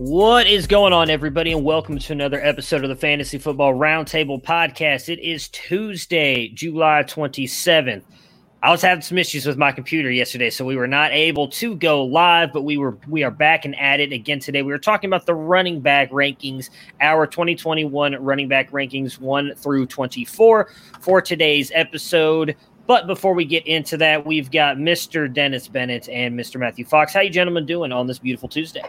What is going on, everybody, and welcome to another episode of the Fantasy Football Roundtable Podcast. It is Tuesday, July 27th. I was having some issues with my computer yesterday, so we were not able to go live, but we were we are back and at it again today. We were talking about the running back rankings, our 2021 running back rankings 1 through 24 for today's episode. But before we get into that, we've got Mr. Dennis Bennett and Mr. Matthew Fox. How you gentlemen doing on this beautiful Tuesday?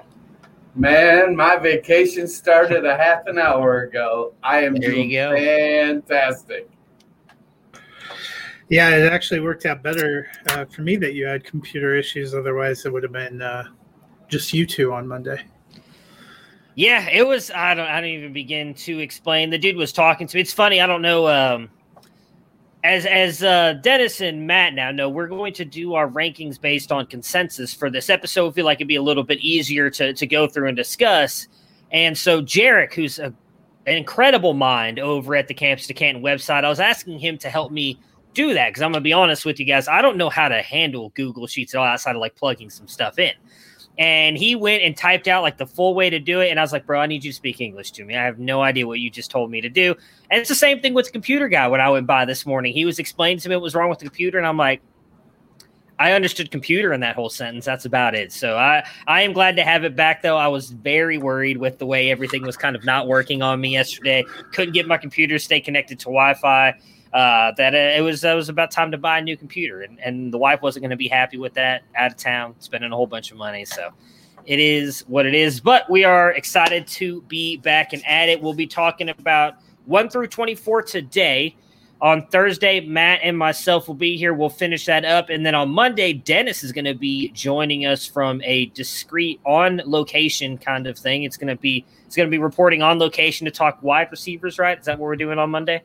Man, my vacation started a half an hour ago. I am There you doing go. fantastic. Yeah, it actually worked out better uh, for me that you had computer issues. Otherwise, it would have been uh, just you two on Monday. Yeah, it was. I don't. I don't even begin to explain. The dude was talking to me. It's funny. I don't know. Um, as as uh, Dennis and Matt now know, we're going to do our rankings based on consensus for this episode. I feel like it'd be a little bit easier to to go through and discuss. And so, Jarek, who's a, an incredible mind over at the Campus to Canton website, I was asking him to help me do that because I'm gonna be honest with you guys. I don't know how to handle Google Sheets at all outside of like plugging some stuff in and he went and typed out like the full way to do it and i was like bro i need you to speak english to me. I have no idea what you just told me to do. And it's the same thing with the computer guy when i went by this morning. He was explaining to me what was wrong with the computer and i'm like i understood computer in that whole sentence. That's about it. So i i am glad to have it back though. I was very worried with the way everything was kind of not working on me yesterday. Couldn't get my computer to stay connected to wi-fi uh, that it was it was about time to buy a new computer, and, and the wife wasn't going to be happy with that. Out of town, spending a whole bunch of money, so it is what it is. But we are excited to be back and at it. We'll be talking about one through twenty four today. On Thursday, Matt and myself will be here. We'll finish that up, and then on Monday, Dennis is going to be joining us from a discreet on location kind of thing. It's going to be it's going to be reporting on location to talk wide receivers. Right? Is that what we're doing on Monday?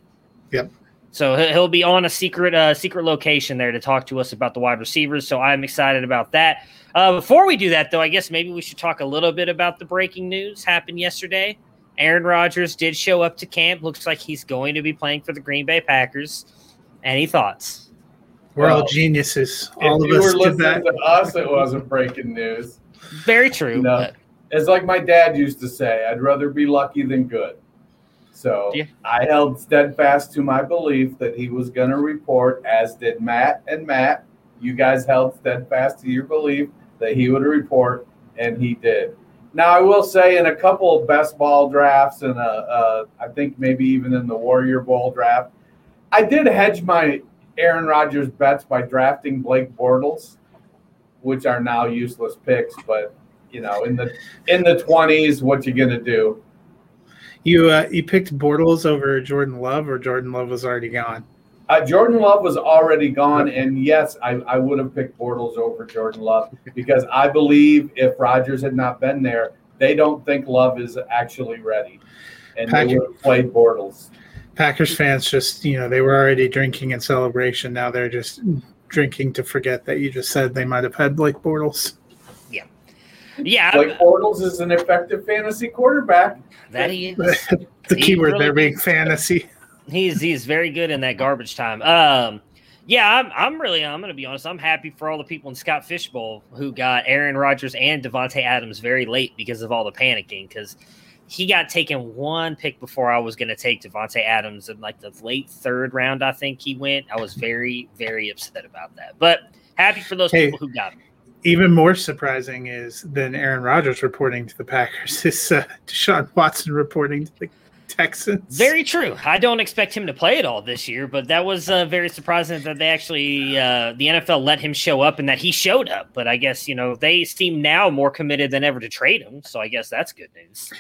Yep. So he- he'll be on a secret uh, secret location there to talk to us about the wide receivers. So I'm excited about that. Uh, before we do that, though, I guess maybe we should talk a little bit about the breaking news happened yesterday. Aaron Rodgers did show up to camp. Looks like he's going to be playing for the Green Bay Packers. Any thoughts? We're all Well, geniuses. If All of you us were listening that. to us, it wasn't breaking news. Very true. No. but- It's like my dad used to say, I'd rather be lucky than good. So Yeah. I held steadfast to my belief that he was going to report, as did Matt and Matt. You guys held steadfast to your belief that he would report, and he did. Now, I will say, in a couple of best ball drafts, and uh, uh, I think maybe even in the Warrior Bowl draft, I did hedge my Aaron Rodgers bets by drafting Blake Bortles, which are now useless picks. But you know, in the in the twenties, what you gonna do? You uh, you picked Bortles over Jordan Love, or Jordan Love was already gone. Uh, Jordan Love was already gone, and yes, I, I would have picked Bortles over Jordan Love because I believe if Rodgers had not been there, they don't think Love is actually ready, and they would have played Bortles. Packers fans just you know they were already drinking in celebration. Now they're just drinking to forget that you just said they might have had Blake Bortles. Yeah, Blake Bortles is an effective fantasy quarterback. that he is. the keyword really- there being fantasy. He's he's very good in that garbage time. Um, yeah, I'm I'm really I'm gonna be honest. I'm happy for all the people in Scott Fish Bowl who got Aaron Rodgers and Davante Adams very late because of all the panicking. Because he got taken one pick before I was going to take Davante Adams in like the late third round. I think he went. I was very, very upset about that. But happy for those hey, people who got him. Even more surprising is than Aaron Rodgers reporting to the Packers is uh, Deshaun Watson reporting to the Texans. Very true. I don't expect him to play at all this year, but that was uh, very surprising that they actually uh, the NFL let him show up and that he showed up. But I guess you know they seem now more committed than ever to trade him, so I guess that's good news.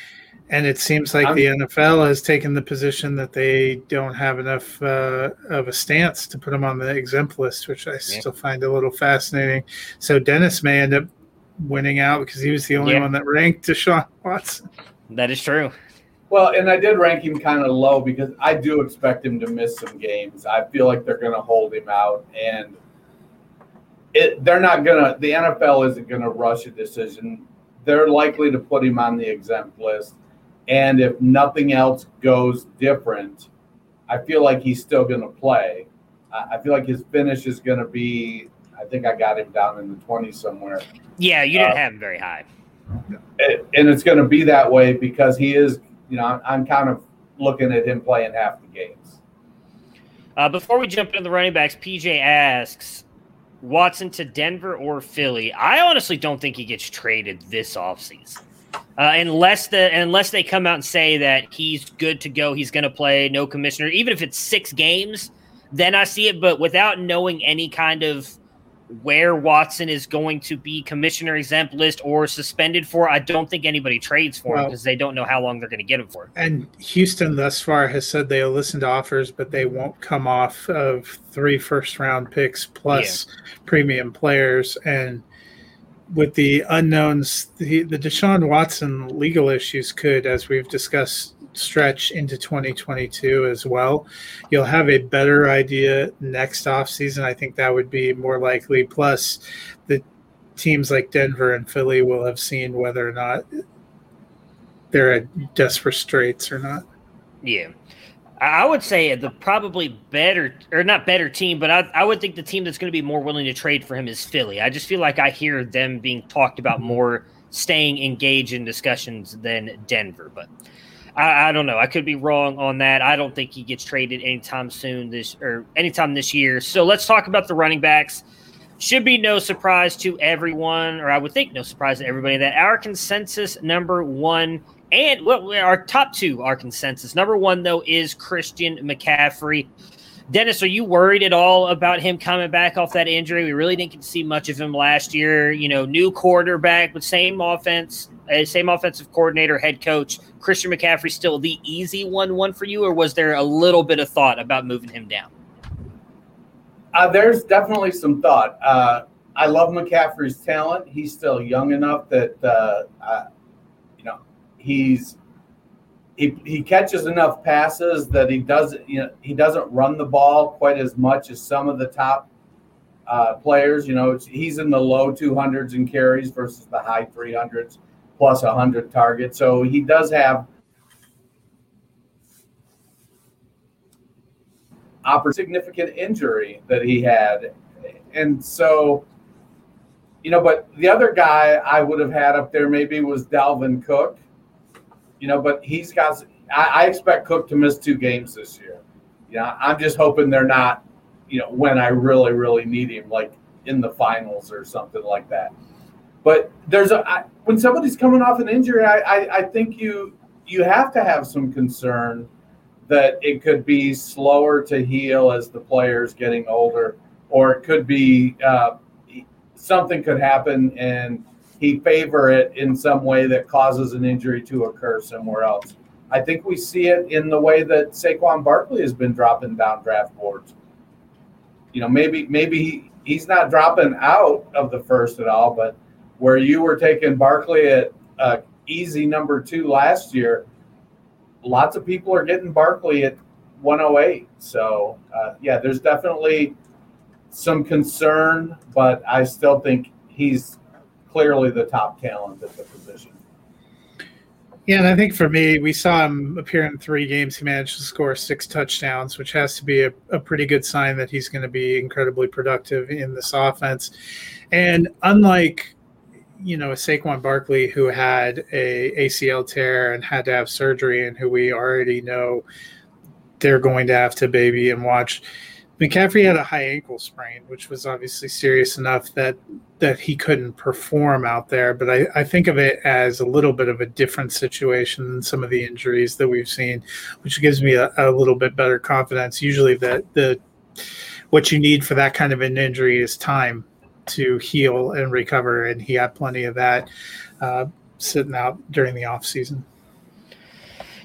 And it seems like I'm, the NFL has taken the position that they don't have enough uh, of a stance to put him on the exempt list, which I yeah. still find a little fascinating. So Dennis may end up winning out because he was the only yeah. one that ranked Deshaun Watson. That is true. Well, and I did rank him kind of low because I do expect him to miss some games. I feel like they're going to hold him out, and it, they're not going to. The NFL isn't going to rush a decision. They're likely to put him on the exempt list, and if nothing else goes different, I feel like he's still going to play. I feel like his finish is going to be. I think I got him down in the 20s somewhere. Yeah, you didn't uh, have him very high. And it's going to be that way because he is you know, I'm kind of looking at him playing half the games. Uh, before we jump into the running backs, PJ asks Watson to Denver or Philly. I honestly don't think he gets traded this offseason. Uh, unless the unless they come out and say that he's good to go, he's going to play, no commissioner, even if it's six games, then I see it. But without knowing any kind of where Watson is going to be commissioner exempt list or suspended for. I don't think anybody trades for well, him because they don't know how long they're going to get him for. And Houston thus far has said they'll listen to offers, but they won't come off of three first round picks plus yeah. premium players. And with the unknowns, the, the Deshaun Watson legal issues could, as we've discussed stretch into 2022 as well. You'll have a better idea next offseason. I think that would be more likely. Plus, the teams like Denver and Philly will have seen whether or not they're at desperate straits or not. Yeah. I would say the probably better, or not better team, but I, I would think the team that's going to be more willing to trade for him is Philly. I just feel like I hear them being talked about more staying engaged in discussions than Denver. But I, I, don't know. I could be wrong on that. I don't think he gets traded anytime soon this or anytime this year. So let's talk about the running backs. Should be no surprise to everyone, or I would think no surprise to everybody, that our consensus number one and well, our top two are consensus. Number one, though, is Christian McCaffrey. Dennis, are you worried at all about him coming back off that injury? We really didn't see much of him last year. You know, new quarterback with same offense, uh, same offensive coordinator, head coach. Christian McCaffrey still the easy one one for you, or was there a little bit of thought about moving him down? Uh, there's definitely some thought. Uh, I love McCaffrey's talent. He's still young enough that uh, he's he, he catches enough passes that he doesn't you know he doesn't run the ball quite as much as some of the top uh, players. You know, he's in the low 200s in carries versus the high 300s plus 100 targets. So he does have significant injury that he had, and so you know. But the other guy I would have had up there maybe was Dalvin Cook you know, but he's got. I, I expect Cook to miss two games this year. Know, I'm just hoping they're not, you know, when I really, really need him, like in the finals or something like that. But there's a I, when somebody's coming off an injury, I, I, I think you you have to have some concern that it could be slower to heal as the player's getting older, or it could be uh, something could happen and he favor it in some way that causes an injury to occur somewhere else. I think we see it in the way that Saquon Barkley has been dropping down draft boards. You know, maybe maybe he, he's not dropping out of the first at all, but where you were taking Barkley at uh, easy number two last year, lots of people are getting Barkley at 108. So uh, yeah, there's definitely some concern, but I still think he's clearly the top talent at the position. Yeah, and I think for me, we saw him appear in three games. He managed to score six touchdowns, which has to be a, a pretty good sign that he's going to be incredibly productive in this offense. And unlike you know, a Saquon Barkley who had a ACL tear and had to have surgery, and who we already know they're going to have to baby and watch. McCaffrey had a high ankle sprain, which was obviously serious enough that that he couldn't perform out there. But I, I think of it as a little bit of a different situation than some of the injuries that we've seen, which gives me a, a little bit better confidence. Usually, that the what you need for that kind of an injury is time to heal and recover, and he had plenty of that uh, sitting out during the off season.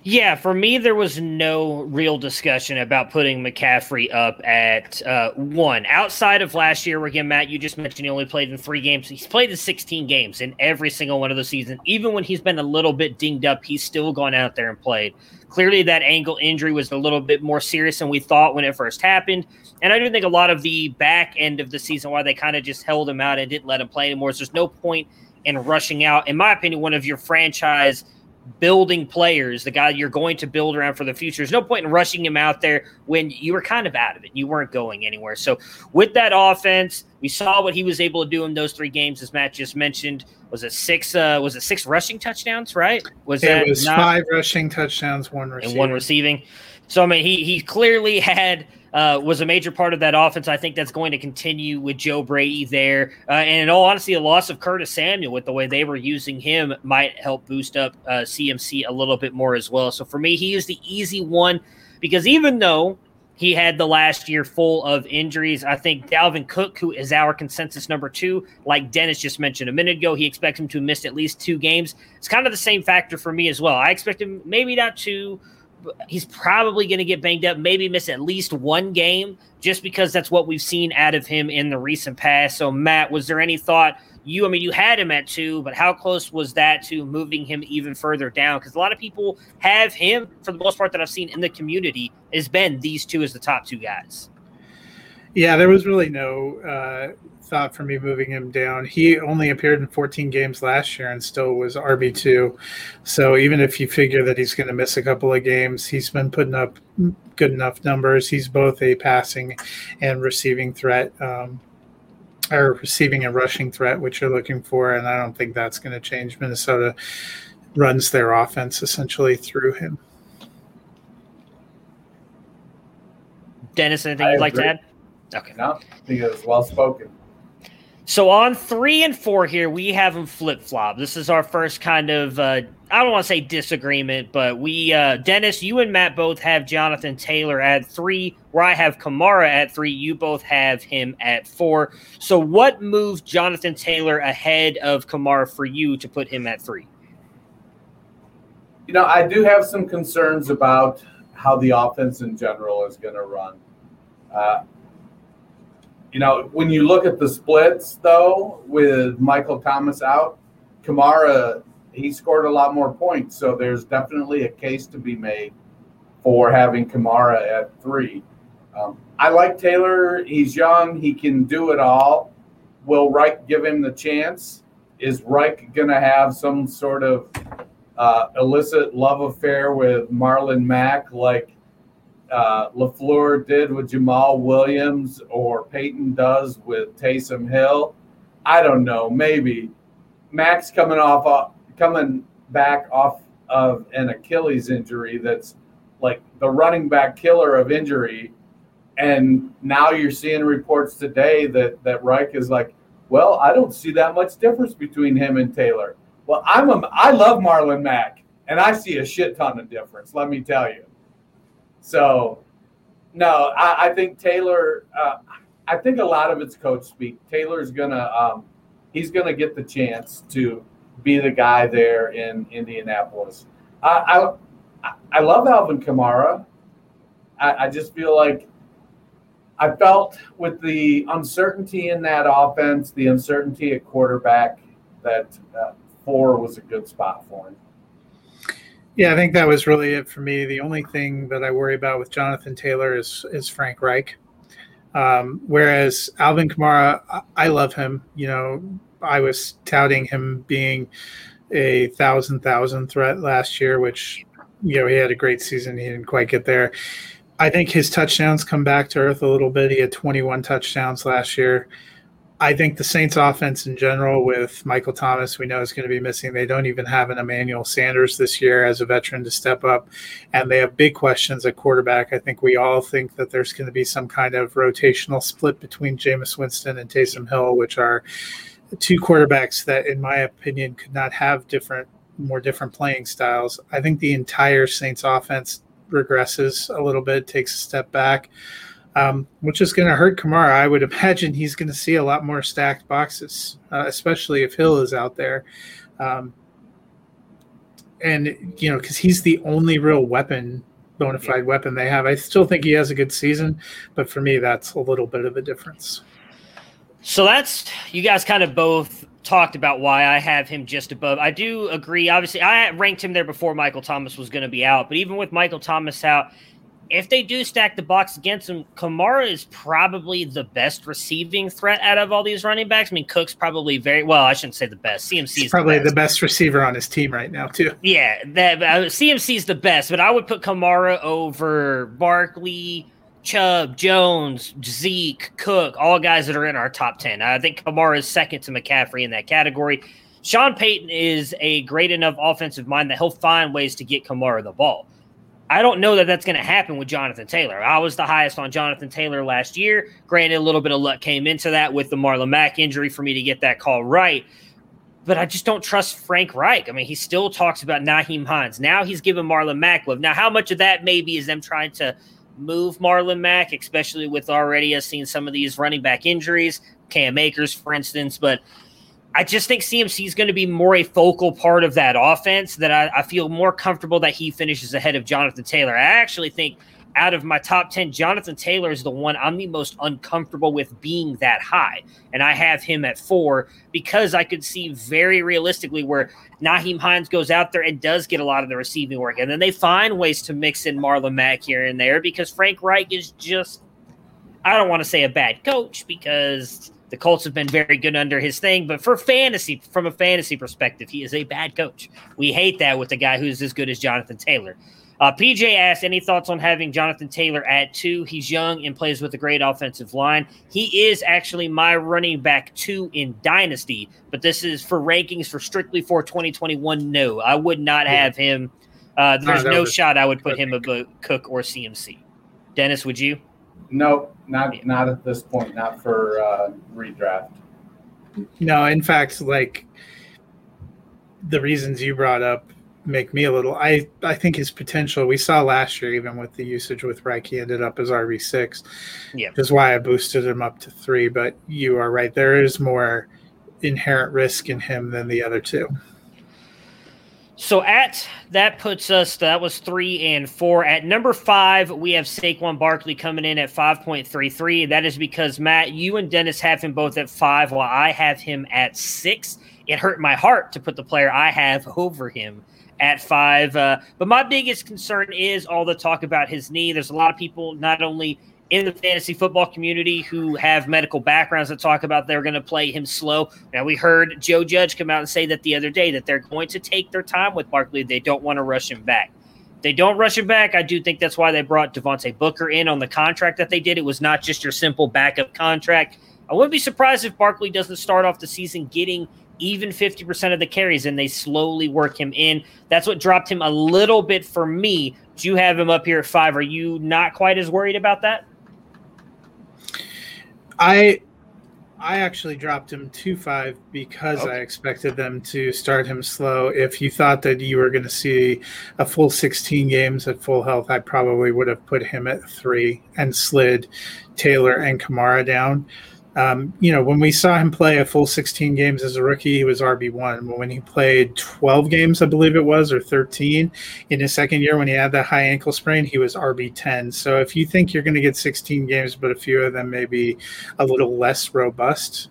Yeah, for me, there was no real discussion about putting McCaffrey up at uh, one. Outside of last year, again, Matt, you just mentioned he only played in three games. He's played in 16 games in every single one of the seasons. Even when he's been a little bit dinged up, he's still gone out there and played. Clearly, that ankle injury was a little bit more serious than we thought when it first happened. And I do think a lot of the back end of the season, why they kind of just held him out and didn't let him play anymore, is there's no point in rushing out. In my opinion, one of your franchise – building players, the guy you're going to build around for the future. There's no point in rushing him out there when you were kind of out of it. You weren't going anywhere. So with that offense, we saw what he was able to do in those three games, as Matt just mentioned. Was it six? Uh, was it six rushing touchdowns? Right? Was it that was not, five rushing touchdowns, one receiving. and one receiving? So I mean, he he clearly had uh, was a major part of that offense. I think that's going to continue with Joe Brady there. Uh, and in all honesty, the loss of Curtis Samuel with the way they were using him might help boost up uh, CMC a little bit more as well. So for me, he is the easy one because even though he had the last year full of injuries. I think Dalvin Cook, who is our consensus number two, like Dennis just mentioned a minute ago, he expects him to miss at least two games. It's kind of the same factor for me as well. I expect him maybe not to he's probably going to get banged up, maybe miss at least one game, just because that's what we've seen out of him in the recent past. So, Matt, was there any thought? You, I mean, you had him at two, but how close was that to moving him even further down? Because a lot of people have him, for the most part, that I've seen in the community, has been these two as the top two guys. Yeah, there was really no uh, thought for me moving him down. He only appeared in 14 games last year and still was RB2. So even if you figure that he's going to miss a couple of games, he's been putting up good enough numbers. He's both a passing and receiving threat. Um, or receiving and rushing threat, which you're looking for, and I don't think that's going to change. Minnesota runs their offense essentially through him. Dennis, anything you'd like to add? Okay. No, I think it was well spoken. So on three and four here, we have them flip flop. This is our first kind of uh, I don't want to say disagreement, but we uh, Dennis, you and Matt both have Jonathan Taylor at three, where I have Kamara at three. You both have him at four. So what moved Jonathan Taylor ahead of Kamara for you to put him at three? You know, I do have some concerns about how the offense in general is going to run. Uh, you know, when you look at the splits though, with Michael Thomas out, Kamara he scored a lot more points. So there's definitely a case to be made for having Kamara at three. Um, I like Taylor. He's young. He can do it all. Will Reich give him the chance? Is Reich going to have some sort of uh, illicit love affair with Marlon Mack like uh, LaFleur did with Jamaal Williams or Peyton does with Taysom Hill. I don't know. Maybe Mack's coming off uh, coming back off of an Achilles injury that's like the running back killer of injury. And now you're seeing reports today that that Reich is like, well, I don't see that much difference between him and Taylor. Well, I'm a, I love Marlon Mack, and I see a shit ton of difference. Let me tell you. So, no, I, I think Taylor. Uh, I think a lot of it's coach speak. Taylor's gonna um, he's gonna get the chance to be the guy there in Indianapolis. I I, I love Alvin Kamara. I, I just feel like I felt with the uncertainty in that offense, the uncertainty at quarterback, that uh, four was a good spot for him. Yeah, I think that was really it for me. The only thing that I worry about with Jonathan Taylor is is Frank Reich. Um, whereas Alvin Kamara, I, I love him. You know, I was touting him being a thousand thousand threat last year, which you know he had a great season. He didn't quite get there. I think his touchdowns come back to earth a little bit. He had 21 touchdowns last year. I think the Saints offense in general, with Michael Thomas, we know is going to be missing. They don't even have an Emmanuel Sanders this year as a veteran to step up. And they have big questions at quarterback. I think we all think that there's going to be some kind of rotational split between Jameis Winston and Taysom Hill, which are two quarterbacks that, in my opinion, could not have different, more different playing styles. I think the entire Saints offense regresses a little bit, takes a step back um, which is going to hurt Kamara. I would imagine he's going to see a lot more stacked boxes, uh, especially if Hill is out there. Um, and, you know, because he's the only real weapon, bona fide yeah. weapon they have. I still think he has a good season, but for me, that's a little bit of a difference. So that's, you guys kind of both talked about why I have him just above. I do agree. Obviously, I ranked him there before Michael Thomas was going to be out, but even with Michael Thomas out, if they do stack the box against him, Kamara is probably the best receiving threat out of all these running backs. I mean, Cook's probably very well. I shouldn't say the best. CMC is probably the best. the best. receiver on his team right now, too. Yeah, that uh, CMC is the best, but I would put Kamara over Barkley, Chubb, Jones, Zeke, Cook, all guys that are in our top ten. I think Kamara is second to McCaffrey in that category. Sean Payton is a great enough offensive mind that he'll find ways to get Kamara the ball. I don't know that that's going to happen with Jonathan Taylor. I was the highest on Jonathan Taylor last year. Granted, a little bit of luck came into that with the Marlon Mack injury for me to get that call right. But I just don't trust Frank Reich. I mean, he still talks about Nyheim Hines. Now he's giving Marlon Mack love. Now, how much of that maybe is them trying to move Marlon Mack, especially with already us seeing some of these running back injuries, Cam Akers, for instance. But I just think CMC is going to be more a focal part of that offense. That I, I, feel more comfortable that he finishes ahead of Jonathan Taylor. I actually think out of my top 10, Jonathan Taylor is the one I'm the most uncomfortable with being that high. And I have him at four because I could see very realistically where Nyheim Hines goes out there and does get a lot of the receiving work. And then they find ways to mix in Marlon Mack here and there because Frank Reich is just, I don't want to say a bad coach because the Colts have been very good under his thing, but for fantasy, from a fantasy perspective, he is a bad coach. We hate that with a guy who's as good as Jonathan Taylor. Uh, PJ asked, any thoughts on having Jonathan Taylor at two? He's young and plays with a great offensive line. He is actually my running back two in Dynasty, but this is for rankings for strictly for 2021. No, I would not have him. Uh, there's no, no shot I would put him above Cook or CMC. Dennis, would you? No, not not at this point. Not for uh, redraft. No, in fact, like the reasons you brought up make me a little. I I think his potential we saw last year, even with the usage with Reich, he ended up as RB six. Yeah, is why I boosted him up to three. But you are right. There is more inherent risk in him than the other two. So at that puts us that was three and four. At number five, we have Saquon Barkley coming in at five point three three. That is because Matt, you and Dennis have him both at five, while I have him at six. It hurt my heart to put the player I have over him at five. Uh, but my biggest concern is all the talk about his knee. There's a lot of people not only in the fantasy football community who have medical backgrounds that talk about they're going to play him slow. Now, we heard Joe Judge come out and say that the other day that they're going to take their time with Barkley. They don't want to rush him back. They don't rush him back. I do think that's why they brought Devontae Booker in on the contract that they did. It was not just your simple backup contract. I wouldn't be surprised if Barkley doesn't start off the season getting even 50% of the carries and they slowly work him in. That's what dropped him a little bit for me. Do you have him up here at five? Are you not quite as worried about that? I I actually dropped him two five because okay. I expected them to start him slow. If you thought that you were going to see a full 16 games at full health, I probably would have put him at three and slid Taylor and Kamara down. Um, you know, when we saw him play a full 16 games as a rookie, he was RB1. When he played 12 games, I believe it was, or 13 in his second year when he had that high ankle sprain, he was RB10. So if you think you're going to get 16 games, but a few of them may be a little less robust,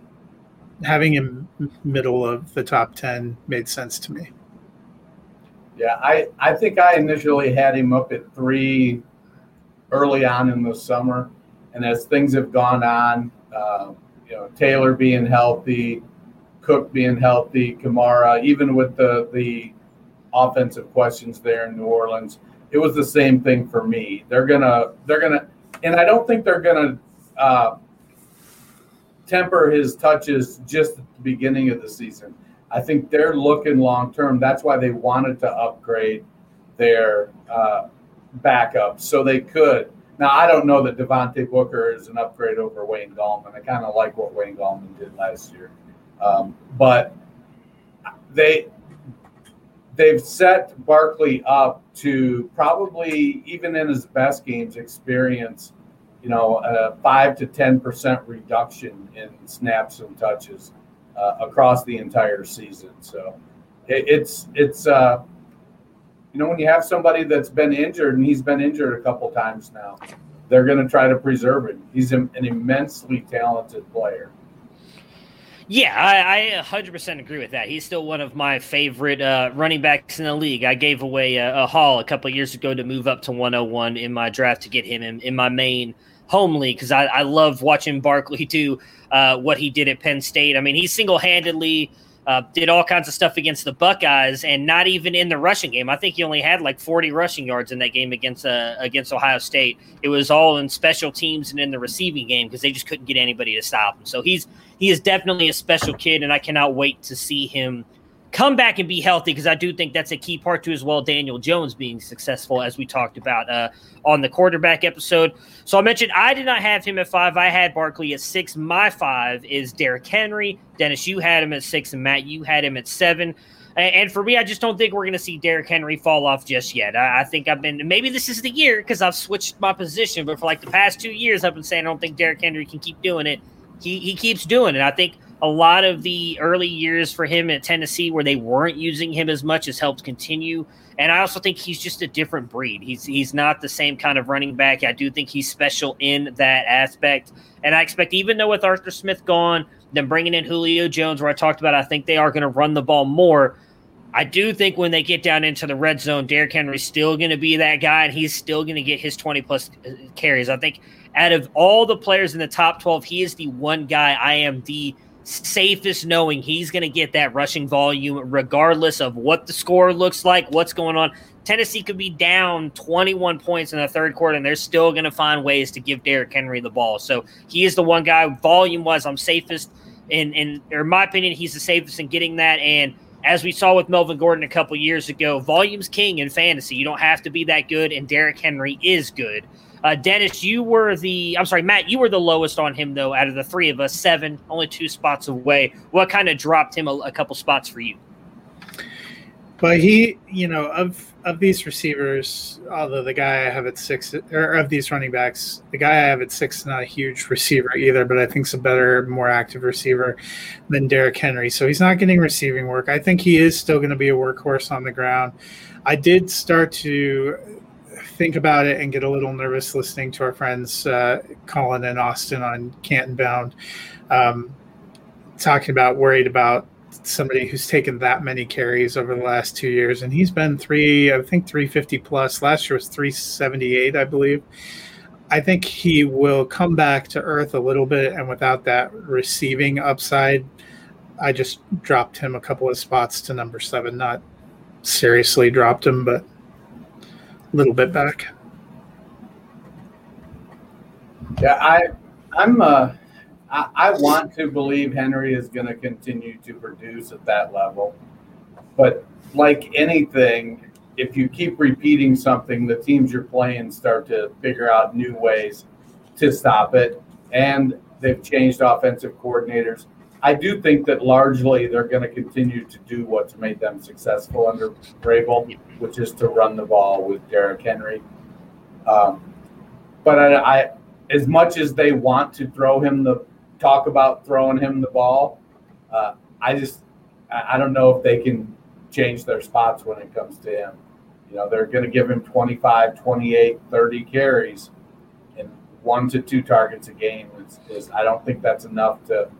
having him middle of the top 10 made sense to me. Yeah, I, I think I initially had him up at three early on in the summer. And as things have gone on, um, you know, Taylor being healthy, Cook being healthy, Kamara, even with the the offensive questions there in New Orleans, it was the same thing for me. They're gonna they're gonna, and I don't think they're gonna uh, temper his touches just at the beginning of the season. I think they're looking long term. That's why they wanted to upgrade their uh, backup so they could. Now I don't know that Devontae Booker is an upgrade over Wayne Gallman. I kind of like what Wayne Gallman did last year, um, but they they've set Barkley up to probably even in his best games experience, you know, a five to ten percent reduction in snaps and touches uh, across the entire season. So it, it's it's uh, you know when you have somebody that's been injured and he's been injured a couple times now, they're going to try to preserve him. He's an immensely talented player. Yeah, I, I 100% agree with that. He's still one of my favorite uh, running backs in the league. I gave away a, a haul a couple years ago to move up to 101 in my draft to get him in, in my main home league because I, I love watching Barkley do uh, what he did at Penn State. I mean, he single handedly – uh, did all kinds of stuff against the Buckeyes, and not even in the rushing game. I think he only had like 40 rushing yards in that game against uh, against Ohio State. It was all in special teams and in the receiving game because they just couldn't get anybody to stop him. So he's he is definitely a special kid, and I cannot wait to see him come back and be healthy because I do think that's a key part to as well. Daniel Jones being successful, as we talked about uh, on the quarterback episode. So I mentioned I did not have him at five. I had Barkley at six. My five is Derrick Henry. Dennis, you had him at six, and Matt, you had him at seven. And for me, I just don't think we're going to see Derrick Henry fall off just yet. I, think I've been maybe this is the year because I've switched my position, but for like the past two years, I've been saying I don't think Derrick Henry can keep doing it. He he keeps doing it. I think a lot of the early years for him at Tennessee where they weren't using him as much has helped continue. And I also think he's just a different breed. He's he's not the same kind of running back. I do think he's special in that aspect. And I expect even though with Arthur Smith gone, then bringing in Julio Jones, where I talked about, I think they are going to run the ball more. I do think when they get down into the red zone, Derrick Henry's still going to be that guy, and he's still going to get his 20 plus uh, carries. I think out of all the players in the top 12, he is the one guy I am the – safest knowing he's going to get that rushing volume regardless of what the score looks like, what's going on. Tennessee could be down 21 points in the third quarter, and they're still going to find ways to give Derrick Henry the ball. So he is the one guy, volume wise, I'm safest. In, in, in my opinion, he's the safest in getting that. And as we saw with Melvin Gordon a couple years ago, volume's king in fantasy. You don't have to be that good, and Derrick Henry is good. Uh, Dennis, you were the, I'm sorry, Matt, you were the lowest on him, though, out of the three of us, seven, only two spots away. What kind of dropped him a, a couple spots for you? But he, you know, of of these receivers, although the guy I have at six, or of these running backs, the guy I have at six is not a huge receiver either, but I think he's a better, more active receiver than Derrick Henry. So he's not getting receiving work. I think he is still going to be a workhorse on the ground. I did start to think about it and get a little nervous listening to our friends uh, Colin and Austin on Canton Bound um, talking about worried about somebody who's taken that many carries over the last two years, and he's been three, I think 350 plus. Last year was 378, I believe. I think he will come back to earth a little bit, and without that receiving upside, I just dropped him a couple of spots to number seven. Not seriously dropped him, but little bit back. Yeah, I, I'm. Uh, I, I want to believe Henry is going to continue to produce at that level, but like anything, if you keep repeating something, the teams you're playing start to figure out new ways to stop it, and they've changed offensive coordinators. I do think that largely they're going to continue to do what's made them successful under Vrabel, which is to run the ball with Derrick Henry. Um, but I, I, as much as they want to throw him the talk about throwing him the ball, uh, I just I don't know if they can change their spots when it comes to him. You know, they're going to give him 25, 28, 30 carries and one to two targets a game. Is, is I don't think that's enough to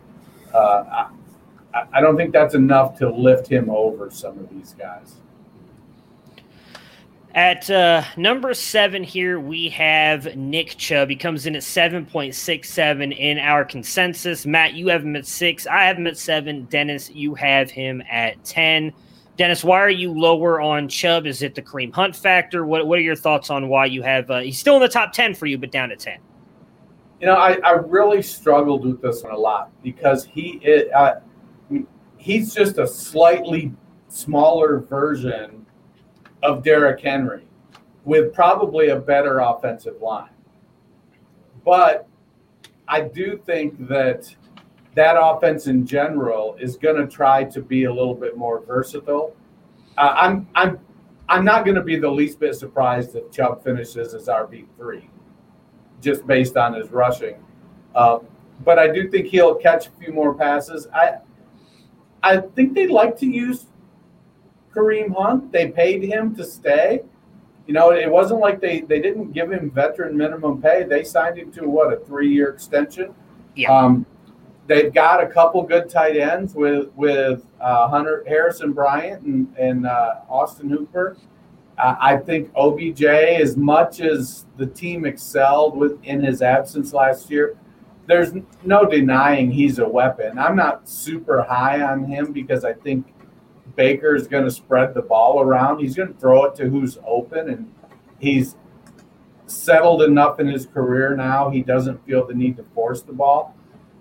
uh, I, I don't think that's enough to lift him over some of these guys. At uh, number seven here, we have Nick Chubb. He comes in at 7.67 in our consensus. Matt, you have him at six. I have him at seven. Dennis, you have him at 10. Dennis, why are you lower on Chubb? Is it the Kareem Hunt factor? What, what are your thoughts on why you have uh, he's still in the top 10 for you, but down to 10? You know, I, I really struggled with this one a lot because he it, uh, he's just a slightly smaller version of Derrick Henry with probably a better offensive line. But I do think that that offense in general is going to try to be a little bit more versatile. Uh, I'm I'm I'm not going to be the least bit surprised if Chubb finishes as RB three, just based on his rushing. Uh, but I do think he'll catch a few more passes. I I think they like to use Kareem Hunt. They paid him to stay. You know, it wasn't like they, they didn't give him veteran minimum pay. They signed him to what a three year extension. Yeah. Um, they've got a couple good tight ends with with uh, Hunter Harrison Bryant and, and uh, Austin Hooper. I think OBJ, as much as the team excelled with in his absence last year, there's no denying he's a weapon. I'm not super high on him because I think Baker is going to spread the ball around. He's going to throw it to who's open, and he's settled enough in his career now. He doesn't feel the need to force the ball.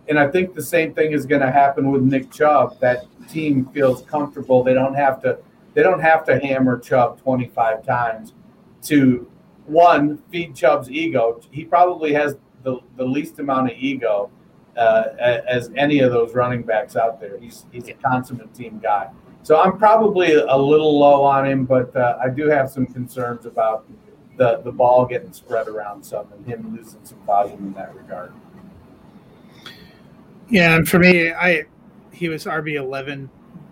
And I think the same thing is going to happen with Nick Chubb. That team feels comfortable. They don't have to. They don't have to hammer Chubb 25 times to one feed Chubb's ego. He probably has the, the least amount of ego uh, as any of those running backs out there. He's he's a consummate team guy. So I'm probably a little low on him, but uh, I do have some concerns about the the ball getting spread around some and him losing some volume in that regard. Yeah, and for me, I he was RB eleven,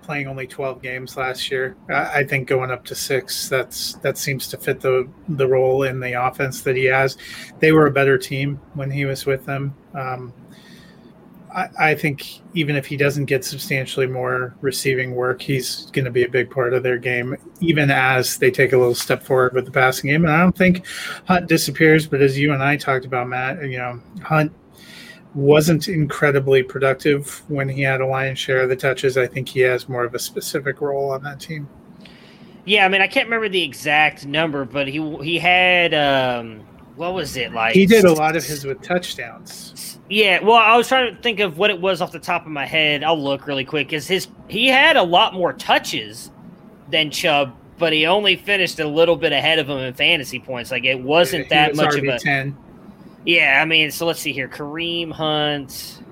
playing only twelve games last year. I, I think going up to six, that's that seems to fit the the role in the offense that he has. They were a better team when he was with them. Um, I, I think even if he doesn't get substantially more receiving work, he's going to be a big part of their game, even as they take a little step forward with the passing game. And I don't think Hunt disappears, but as you and I talked about, Matt, you know, Hunt wasn't incredibly productive when he had a lion's share of the touches. I think he has more of a specific role on that team. Yeah, I mean, I can't remember the exact number, but he he had um, what was it like? He did a lot of his with touchdowns. Yeah, well, I was trying to think of what it was off the top of my head. I'll look really quick. Is his he had a lot more touches than Chubb, but he only finished a little bit ahead of him in fantasy points. Like it wasn't He that was much RB of a 10. Yeah, I mean, so let's see here. Kareem Hunt.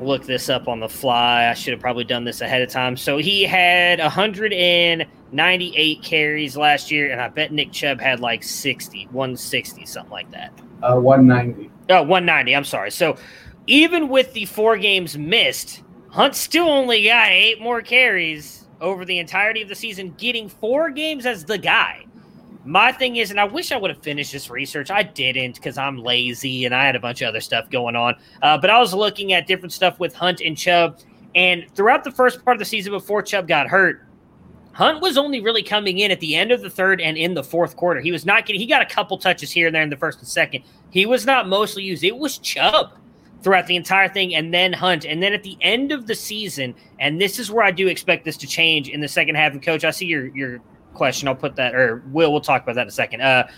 Look this up on the fly. I should have probably done this ahead of time. So he had 198 carries last year, and I bet Nick Chubb had like 60, 160, something like that. Uh, 190. Oh, 190. I'm sorry. So even with the four games missed, Hunt still only got eight more carries over the entirety of the season, getting four games as the guy. My thing is, and I wish I would have finished this research. I didn't because I'm lazy and I had a bunch of other stuff going on. Uh, but I was looking at different stuff with Hunt and Chubb. And throughout the first part of the season before Chubb got hurt, Hunt was only really coming in at the end of the third and in the fourth quarter. He was not getting, he got a couple touches here and there in the first and second. He was not mostly used. It was Chubb throughout the entire thing and then Hunt. And then at the end of the season, and this is where I do expect this to change in the second half. And coach, I see your, your question. I'll put that, or Will, we'll talk about that in a second. Uh,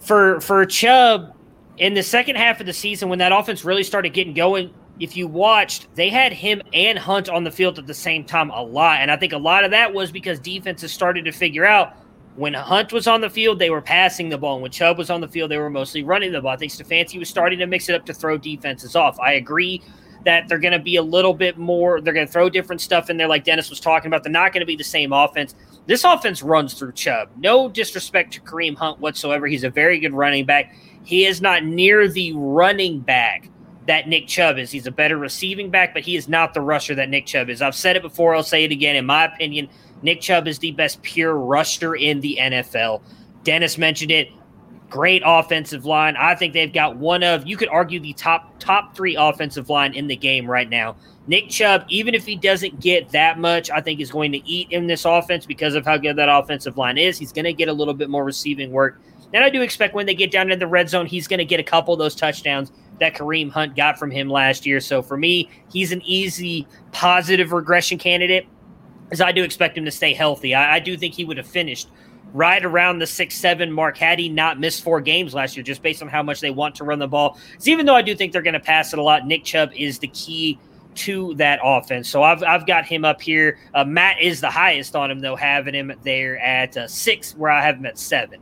for, for Chubb, in the second half of the season, when that offense really started getting going, if you watched, they had him and Hunt on the field at the same time a lot. And I think a lot of that was because defenses started to figure out when Hunt was on the field, they were passing the ball. And when Chubb was on the field, they were mostly running the ball. I think Stefanski was starting to mix it up to throw defenses off. I agree that they're going to be a little bit more, they're going to throw different stuff in there, like Dennis was talking about. They're not going to be the same offense. This offense runs through Chubb. No disrespect to Kareem Hunt whatsoever. He's a very good running back. He is not near the running back that Nick Chubb is. He's a better receiving back, but he is not the rusher that Nick Chubb is. I've said it before, I'll say it again. In my opinion, Nick Chubb is the best pure rusher in the NFL. Dennis mentioned it. Great offensive line. I think they've got one of you could argue the top top three offensive line in the game right now. Nick Chubb, even if he doesn't get that much, I think is going to eat in this offense because of how good that offensive line is. He's going to get a little bit more receiving work. And I do expect when they get down into the red zone, he's going to get a couple of those touchdowns that Kareem Hunt got from him last year. So for me, he's an easy positive regression candidate, as I do expect him to stay healthy. I, I do think he would have finished right around the six seven mark. Had he not missed four games last year, just based on how much they want to run the ball. So even though I do think they're going to pass it a lot, Nick Chubb is the key to that offense. So I've, I've got him up here. Uh, Matt is the highest on him, though, having him there at uh, six, where I have him at seven.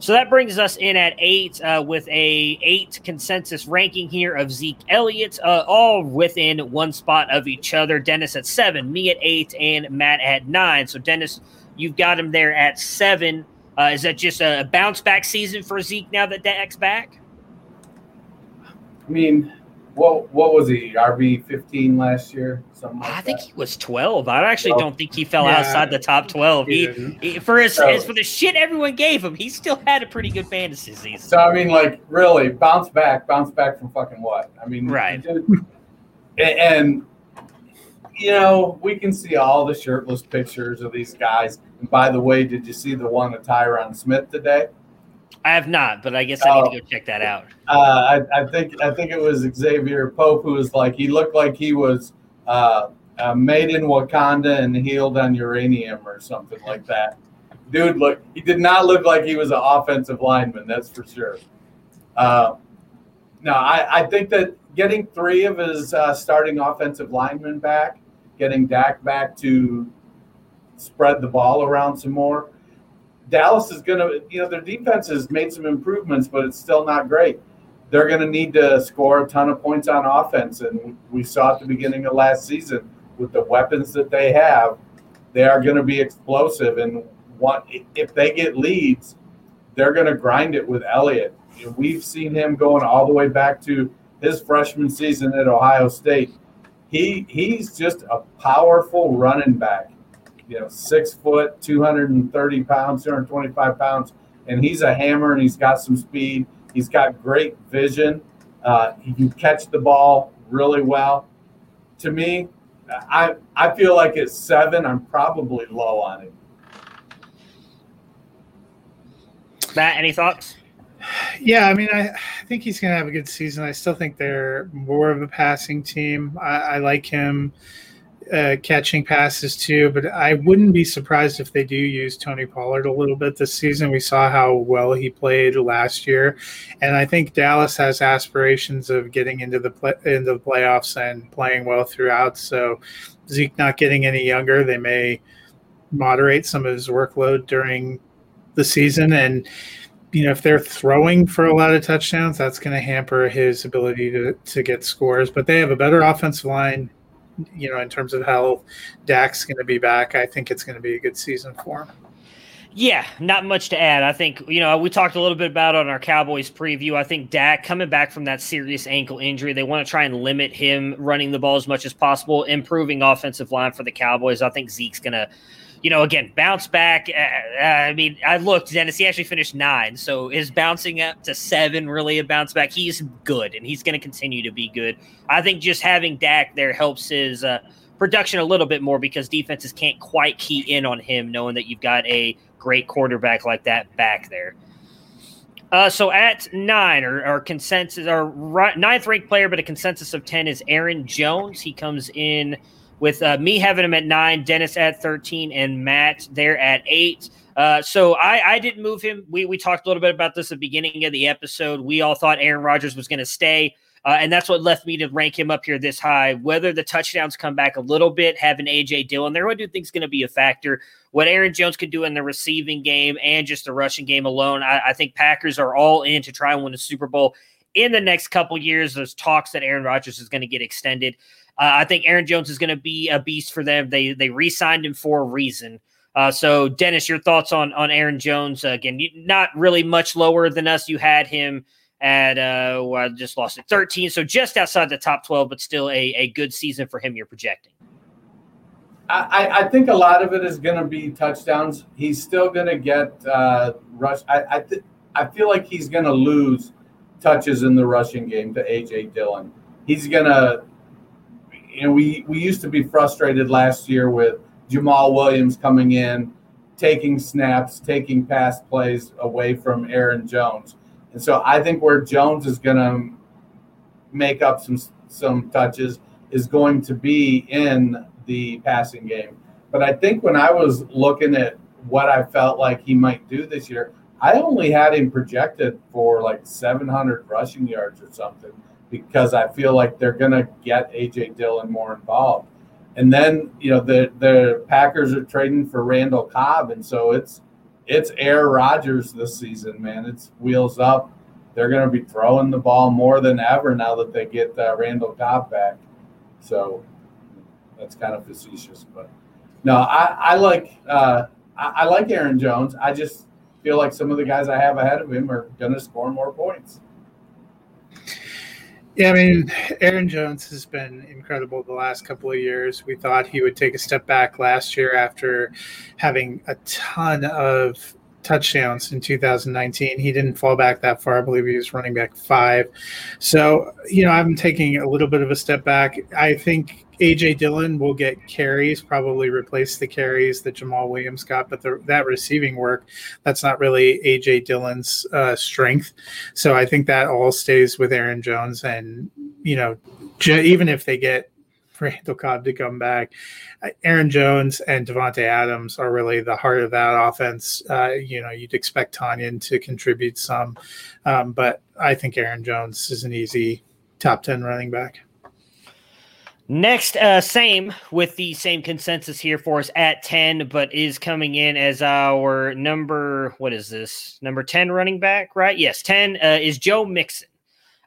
So that brings us in at eight uh, with a eight consensus ranking here of Zeke Elliott, uh, all within one spot of each other. Dennis at seven, me at eight, and Matt at nine. So Dennis, you've got him there at seven. Uh, is that just a bounce back season for Zeke now that Dak's back? I mean, what what was he? RB fifteen last year, something. Like I think that? he was twelve. I actually 12. don't think he fell Yeah. outside the top twelve. He, he- for his, So- as for the shit everyone gave him, he still had a pretty good fantasy season. So I mean, like, really, bounce back, bounce back from fucking what? I mean, Right. and, and you know, we can see all the shirtless pictures of these guys. And by the way, did you see the one of Tyron Smith today? I have not, but I guess I need Oh. to go check that out. Uh, I, I think I think it was Xavier Pope who was like he looked like he was uh, uh, made in Wakanda and healed on uranium or something like that. Dude, look, he did not look like he was an offensive lineman. That's for sure. Uh, no, I, I think that getting three of his uh, starting offensive linemen back, getting Dak back to spread the ball around some more. Dallas is going to, you know, their defense has made some improvements, but it's still not great. They're going to need to score a ton of points on offense. And we saw at the beginning of last season with the weapons that they have, they are going to be explosive. And what, if they get leads, they're going to grind it with Elliott. We've seen him going all the way back to his freshman season at Ohio State. He he's just a powerful running back you know, six foot, 230 pounds, 225 pounds, and he's a hammer and he's got some speed. He's got great vision. Uh, he can catch the ball really well. To me, I I feel like at seven, I'm probably low on him. Matt, any thoughts? Yeah, I mean, I, I think he's going to have a good season. I still think they're more of a passing team. I, I like him uh, catching passes too, but I wouldn't be surprised if they do use Tony Pollard a little bit this season. We saw how well he played last year, and I think Dallas has aspirations of getting into the play, into the playoffs and playing well throughout. So Zeke not getting any younger, they may moderate some of his workload during the season and you know, if they're throwing for a lot of touchdowns, that's going to hamper his ability to, to get scores. But they have a better offensive line, you know, in terms of health. Dak's going to be back. I think it's going to be a good season for him. Yeah, not much to add. I think, you know, we talked a little bit about on our Cowboys preview. I think Dak coming back from that serious ankle injury, they want to try and limit him running the ball as much as possible, improving offensive line for the Cowboys. I think Zeke's going to, you know, again, bounce back. Uh, I mean, I looked, Dennis, he actually finished nine. So is bouncing up to seven really a bounce back? He's good and he's going to continue to be good. I think just having Dak there helps his uh, production a little bit more because defenses can't quite key in on him knowing that you've got a great quarterback like that back there. Uh, so at nine, or, consensus, right, ninth ranked player, but a consensus of 10 is Aaron Jones. He comes in with uh, me having him at nine, Dennis at 13, and Matt there at eight. Uh, so I, I didn't move him. We, we talked a little bit about this at the beginning of the episode. We all thought Aaron Rodgers was going to stay. Uh, and that's what left me to rank him up here this high. Whether the touchdowns come back a little bit, having AJ Dillon there, I do think is going to be a factor. What Aaron Jones could do in the receiving game and just the rushing game alone, I, I think Packers are all in to try and win a Super Bowl in the next couple years. There's talks that Aaron Rodgers is going to get extended. Uh, I think Aaron Jones is going to be a beast for them. They they re-signed him for a reason. Uh, so, Dennis, your thoughts on on Aaron Jones? Uh, again, you, not really much lower than us. You had him at uh, well, I just lost it 13, so just outside the top 12, but still a, a good season for him. You're projecting. I, I think a lot of it is going to be touchdowns. He's still going to get uh, rush. I I, th- I feel like he's going to lose touches in the rushing game to AJ Dillon. He's going to, you know, we we used to be frustrated last year with Jamaal Williams coming in, taking snaps, taking pass plays away from Aaron Jones. And so I think where Jones is going to make up some some touches is going to be in the passing game. But I think when I was looking at what I felt like he might do this year. I only had him projected for like 700 rushing yards or something because I feel like they're going to get AJ Dillon more involved. And then, you know, the the Packers are trading for Randall Cobb and so it's it's Air Rodgers this season, man. It's wheels up. They're going to be throwing the ball more than ever now that they get uh, Randall Cobb back. So that's kind of facetious, but no, I, I like uh, I, I like Aaron Jones. I just feel like some of the guys I have ahead of him are going to score more points. Yeah, I mean, Aaron Jones has been incredible the last couple of years. We thought he would take a step back last year after having a ton of touchdowns in 2019. He didn't fall back that far. I believe he was running back five. So, you know, I'm taking a little bit of a step back. I think AJ Dillon will get carries, probably replace the carries that Jamaal Williams got, but the, that receiving work, that's not really AJ Dillon's uh, strength. So I think that all stays with Aaron Jones. And, you know, j- even if they get Randall Cobb to come back, Aaron Jones and Davante Adams are really the heart of that offense. Uh, you know, you'd expect Tonyan to contribute some, um, but I think Aaron Jones is an easy top 10 running back. Next, uh, same with the same consensus here for us at 10, but is coming in as our number, what is this? Number 10 running back, right? Yes, 10 uh, is Joe Mixon.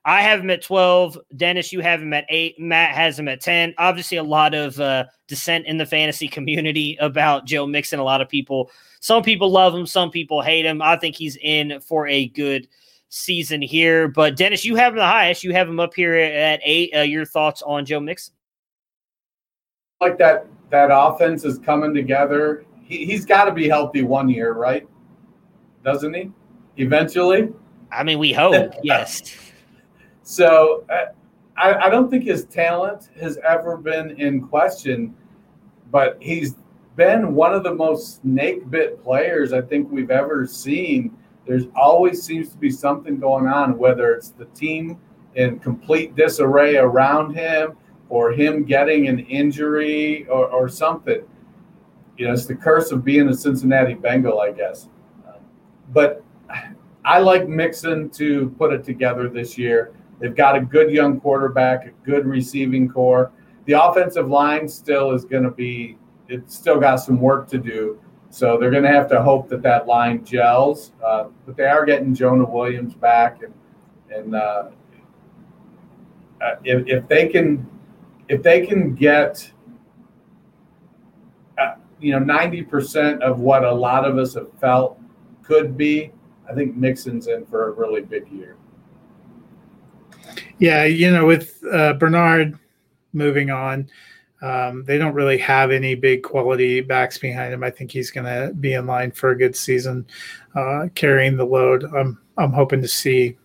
I have him at 12. Dennis, you have him at 8. Matt has him at 10. Obviously, a lot of uh, dissent in the fantasy community about Joe Mixon. A lot of people, some people love him, some people hate him. I think he's in for a good season here. But Dennis, you have him the highest. You have him up here at 8. Uh, your thoughts on Joe Mixon? Like that that offense is coming together. He, he's got to be healthy one year, right? Doesn't he? Eventually. I mean, we hope. yes. So uh, I, I don't think his talent has ever been in question, but he's been one of the most snake bit players I think we've ever seen. There's always seems to be something going on, whether it's the team in complete disarray around him or him getting an injury or, or something. You know, it's the curse of being a Cincinnati Bengal, I guess. but I like Mixon to put it together this year. They've got a good young quarterback, a good receiving core. The offensive line still is going to be, it's still got some work to do. So they're going to have to hope that that line gels. Uh, but they are getting Jonah Williams back. And, and uh, uh if, if they can if they can get uh, you know 90% of what a lot of us have felt could be i think mixon's in for a really big year yeah you know with uh, bernard moving on um, they don't really have any big quality backs behind him. I think he's going to be in line for a good season, uh, carrying the load. I'm I'm hoping to see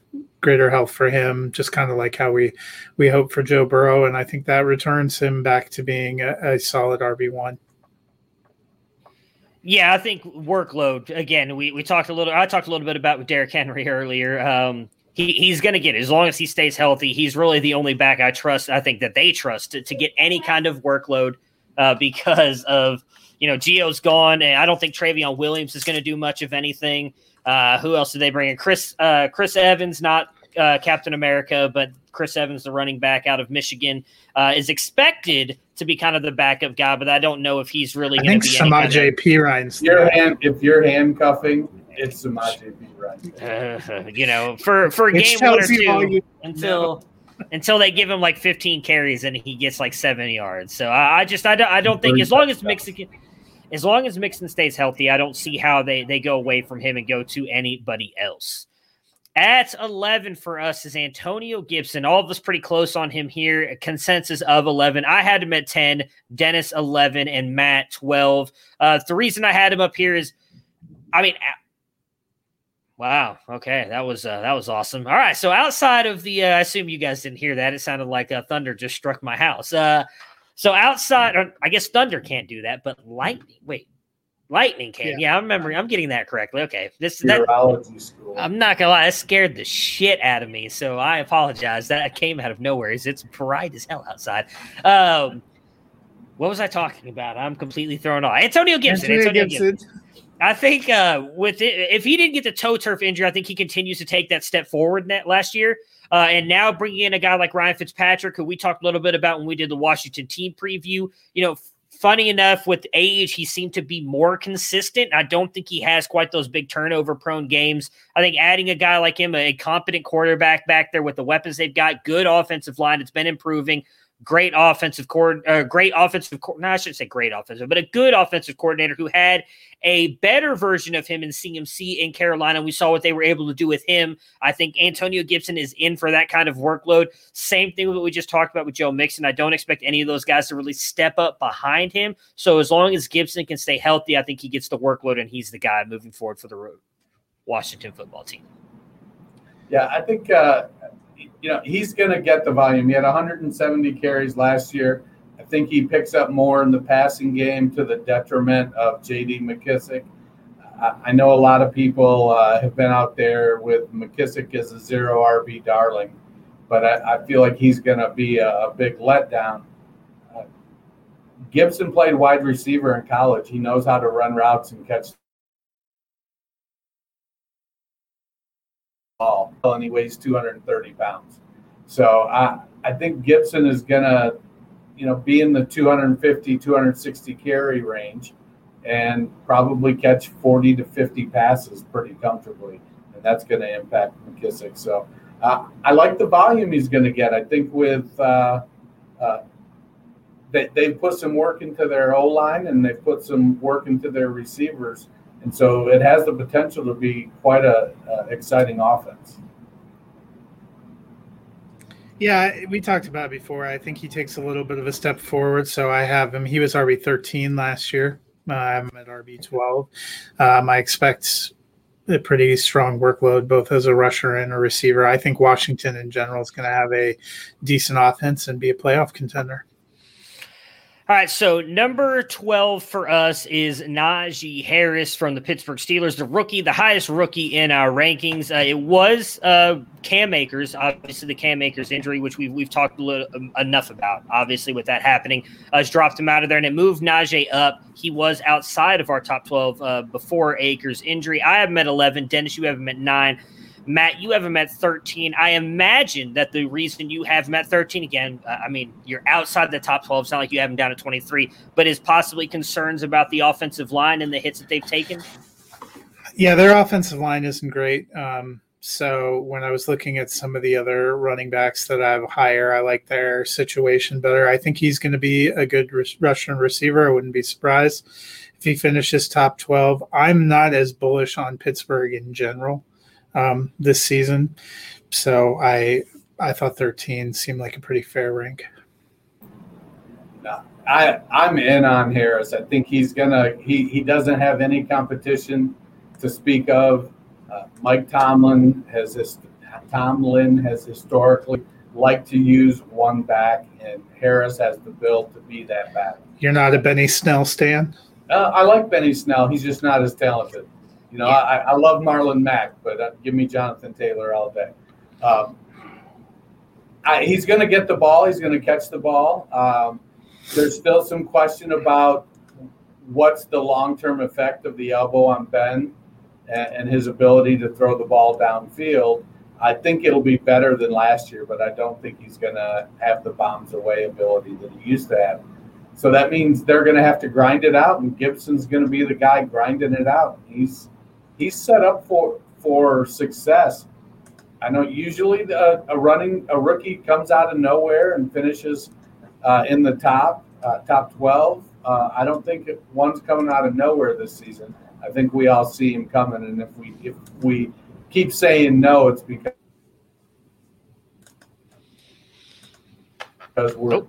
greater health for him, just kind of like how we we hope for Joe Burrow, and I think that returns him back to being a, a solid RB one. Yeah, I think workload again. We we talked a little. I talked a little bit about with Derrick Henry earlier. Um, he he's going to get it as long as he stays healthy. He's really the only back I trust. I think that they trust to, to get any kind of workload uh, because of you know Gio's gone, and I don't think Trayveon Williams is going to do much of anything. Uh, who else did they bring in? Chris uh, Chris Evans, not uh, Captain America, but Chris Evans, the running back out of Michigan, uh, is expected to be kind of the backup guy, but I don't know if he's really going to be. Samaj kind of, P. Ryan's your hand, if you're handcuffing, it's Samaj P. Ryan. Uh, you know, for for a game one or two until. Until they give him like 15 carries and he gets like seven yards, so I, I just I don't, I don't think as long as Mixon as long as Mixon stays healthy, I don't see how they they go away from him and go to anybody else. At 11 for us is Antonio Gibson. All of us pretty close on him here. A consensus of 11. I had him at 10, Dennis 11, and Matt 12. Uh, the reason I had him up here is, I mean, wow. Okay, that was uh, that was awesome. All right, so outside of the, uh, I assume you guys didn't hear that. It sounded like uh, thunder just struck my house. Uh, so outside, I guess thunder can't do that, but lightning. Wait, Lightning can. Yeah. yeah, I'm remembering. I'm getting that correctly. Okay. This that, school. I'm not gonna lie, that scared the shit out of me. So I apologize. That came out of nowhere. It's bright as hell outside. Um what was I talking about? I'm completely thrown off. Antonio Gibson. Antonio, Antonio Gibson. Gibson. I think uh, with it, if he didn't get the toe turf injury, I think he continues to take that step forward net last year. Uh, and now bringing in a guy like Ryan Fitzpatrick, who we talked a little bit about when we did the Washington team preview. You know, funny enough, with age, he seemed to be more consistent. I don't think he has quite those big turnover prone games. I think adding a guy like him, a competent quarterback back there with the weapons they've got, good offensive line, it's been improving great offensive cord, uh, great offensive. Co- no, I shouldn't say great offensive, but a good offensive coordinator who had a better version of him in CMC in Carolina. We saw what they were able to do with him. I think Antonio Gibson is in for that kind of workload. Same thing with what we just talked about with Joe Mixon. I don't expect any of those guys to really step up behind him. So as long as Gibson can stay healthy, I think he gets the workload and he's the guy moving forward for the Washington football team. Yeah, I think uh, you know, he's going to get the volume. He had 170 carries last year. I think he picks up more in the passing game to the detriment of J.D. McKissick. I know a lot of people uh, have been out there with McKissick as a zero RB darling, but I, I feel like he's going to be a, a, big letdown. Uh, Gibson played wide receiver in college. He knows how to run routes and catch ball, and he weighs 230 pounds. So I I think Gibson is gonna, you know, be in the 250, 260 carry range, and probably catch 40 to 50 passes pretty comfortably, and that's going to impact McKissick. So uh, I like the volume he's going to get. I think with uh, uh, they they've put some work into their O line and they've put some work into their receivers and so it has the potential to be quite a, a exciting offense. Yeah, we talked about before. I think he takes a little bit of a step forward. So I have him. He was RB thirteen last year. Uh, I have him at RB twelve. Um, I expect a pretty strong workload, both as a rusher and a receiver. I think Washington in general is going to have a decent offense and be a playoff contender. All right, so number 12 for us is Najee Harris from the Pittsburgh Steelers, the rookie, the highest rookie in our rankings. Uh, it was uh, Cam Akers, obviously the Cam Akers injury, which we've, we've talked little, um, enough about, obviously, with that happening. Uh, dropped him out of there, and it moved Najee up. He was outside of our top 12 uh, before Akers' injury. I have him at 11. Dennis, you have him at 9. Matt, you have him at 13. I imagine that the reason you have him at 13, again, uh, I mean, you're outside the top 12. It's not like you have him down at 23, but is possibly concerns about the offensive line and the hits that they've taken? Yeah, their offensive line isn't great. Um, so when I was looking at some of the other running backs that I have higher, I like their situation better. I think he's going to be a good Russian receiver. I wouldn't be surprised if he finishes top 12. I'm not as bullish on Pittsburgh in general um, this season. So I I thought 13 seemed like a pretty fair rank. I I'm in on Harris. I think he's gonna he he doesn't have any competition to speak of. Uh, Mike Tomlin has this Tomlin has historically liked to use one back, and Harris has the build to be that back. You're not a Benny Snell stan. Uh, I like Benny Snell. He's just not as talented. You know, yeah. I, I love Marlon Mack, but uh, give me Jonathan Taylor all day. Um, I, he's going to get the ball. He's going to catch the ball. Um, there's still some question about what's the long-term effect of the elbow on Ben and, and his ability to throw the ball downfield. I think it'll be better than last year, but I don't think he's going to have the bombs away ability that he used to have. So that means they're going to have to grind it out, and Gibson's going to be the guy grinding it out. He's he's set up for for success. I know usually the, a running a rookie comes out of nowhere and finishes uh, in the top uh, top twelve. Uh, I don't think one's coming out of nowhere this season. I think we all see him coming, and if we if we keep saying no, it's because because we're, nope.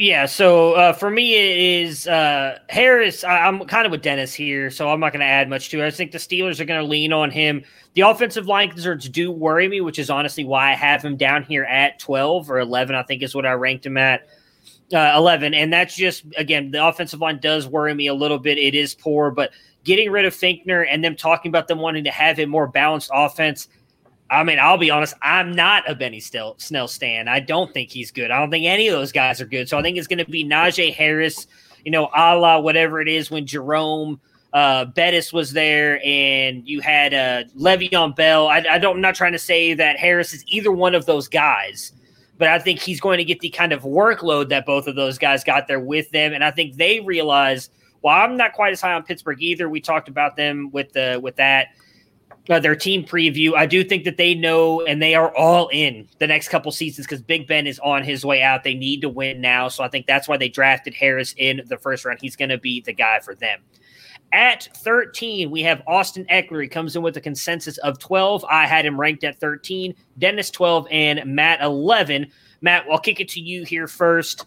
Yeah, so uh, for me, it is uh, Harris. I, am kind of with Dennis here, so I'm not going to add much to it. I think the Steelers are going to lean on him. The offensive line concerns do worry me, which is honestly why I have him down here at 12 or 11. I think is what I ranked him at. Uh, 11 and that's just again the offensive line does worry me a little bit it is poor but getting rid of Fichtner and them talking about them wanting to have a more balanced offense I mean, I'll be honest, I'm not a Benny Snell stan. I don't think he's good. I don't think any of those guys are good. So I think it's going to be Najee Harris you know, a la whatever it is when Jerome uh, Bettis was there and you had uh, Le'Veon Bell. I, I don't, I'm not trying to say that Harris is either one of those guys, but I think he's going to get the kind of workload that both of those guys got there with them. And I think they realize, well, I'm not quite as high on Pittsburgh either. We talked about them with the with that uh, their team preview. I do think that they know and they are all in the next couple seasons because Big Ben is on his way out. They need to win now, so I think that's why they drafted Harris in the first round. He's going to be the guy for them. At 13, we have Austin Ekeler. He comes in with a consensus of 12. I had him ranked at 13, Dennis 12, and Matt 11. Matt, I'll kick it to you here first.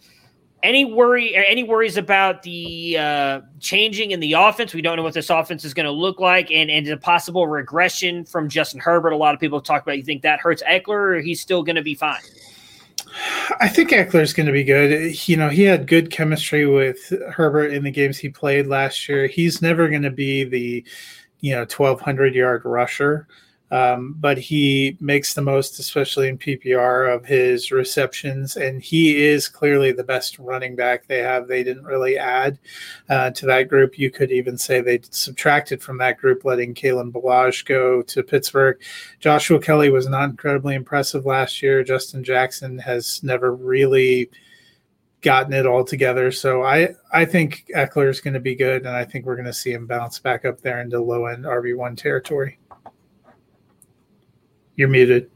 Any worry or any worries about the uh, changing in the offense? We don't know what this offense is going to look like, and and a possible regression from Justin Herbert. A lot of people talk about. You think that hurts Ekeler, or he's still going to be fine? I think Ekeler's going to be good. You know, he had good chemistry with Herbert in the games he played last year. He's never going to be the, you know, 1200 yard rusher. Um, but he makes the most, especially in PPR, of his receptions, and he is clearly the best running back they have. They didn't really add uh, to that group. You could even say they subtracted from that group, letting Kalen Ballage go to Pittsburgh. Joshua Kelley was not incredibly impressive last year. Justin Jackson has never really gotten it all together. So I I think Ekeler is going to be good, and I think we're going to see him bounce back up there into low end RB one territory. You're muted.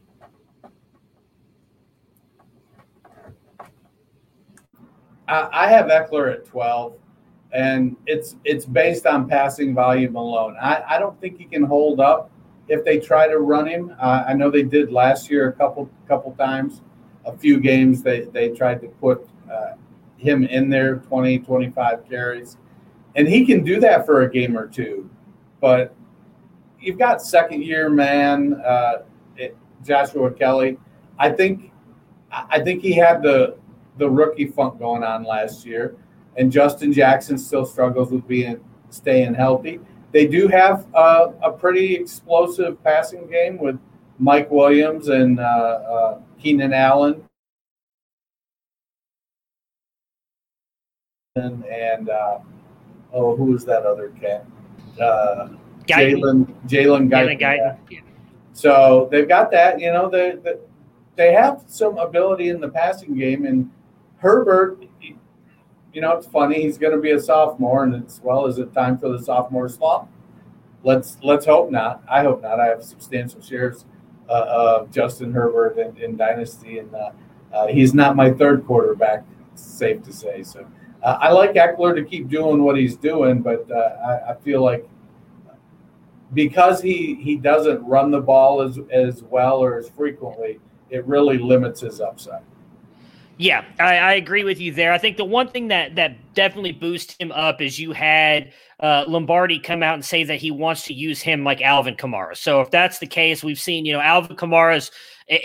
I have Ekeler at 12, and it's it's based on passing volume alone. I, I don't think he can hold up if they try to run him. Uh, I know they did last year a couple couple times, a few games they, they tried to put uh, him in there 20, 25 carries. And he can do that for a game or two. But you've got second year man, uh, Joshua Kelley. I think I think he had the the rookie funk going on last year, and Justin Jackson still struggles with being staying healthy. They do have uh, a pretty explosive passing game with Mike Williams and uh, uh, Keenan Allen. And, and uh, oh, who was that other cat? Uh, Jalen Jalen Guyton. So they've got that. You know, they, they they have some ability in the passing game, and Herbert. You know, it's funny. He's going to be a sophomore, and it's well, is it time for the sophomore slump? Let's let's hope not. I hope not. I have substantial shares uh, of Justin Herbert in, in Dynasty, and uh, uh, he's not my third quarterback. Safe to say. So uh, I like Ekeler to keep doing what he's doing, but uh, I, I feel like because he he doesn't run the ball as as well or as frequently, it really limits his upside. Yeah, I, I, agree with you there. I think the one thing that that definitely boosts him up is you had uh, Lombardi come out and say that he wants to use him like Alvin Kamara. So if that's the case, we've seen you know Alvin Kamara's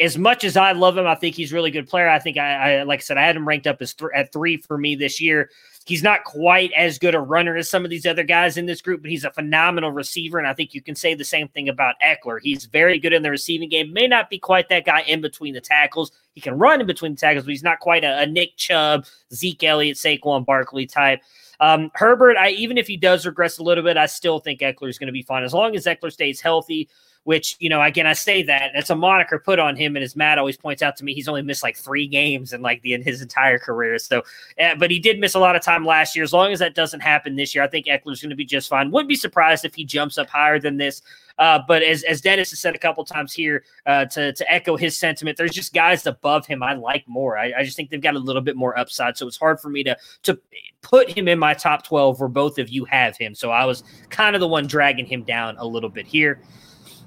as much as I love him, I think he's a really good player. I think I, I like I said, I had him ranked up as th- at three for me this year. He's not quite as good a runner as some of these other guys in this group, but he's a phenomenal receiver. And I think you can say the same thing about Ekeler. He's very good in the receiving game. May not be quite that guy in between the tackles. He can run in between the tackles, but he's not quite a, a Nick Chubb, Zeke Elliott, Saquon Barkley type. Um, Herbert, I even if he does regress a little bit, I still think Ekeler is going to be fine as long as Ekeler stays healthy which, you know, again, I say that that's a moniker put on him. And as Matt always points out to me, he's only missed like three games in like the in his entire career. So, uh, but he did miss a lot of time last year. As long as that doesn't happen this year, I think Ekeler's going to be just fine. Wouldn't be surprised if he jumps up higher than this. Uh, but as, as Dennis has said a couple times here, uh, to, to echo his sentiment, there's just guys above him I like more. I, I, just think they've got a little bit more upside. So it's hard for me to to put him in my top 12 where both of you have him. So I was kind of the one dragging him down a little bit here.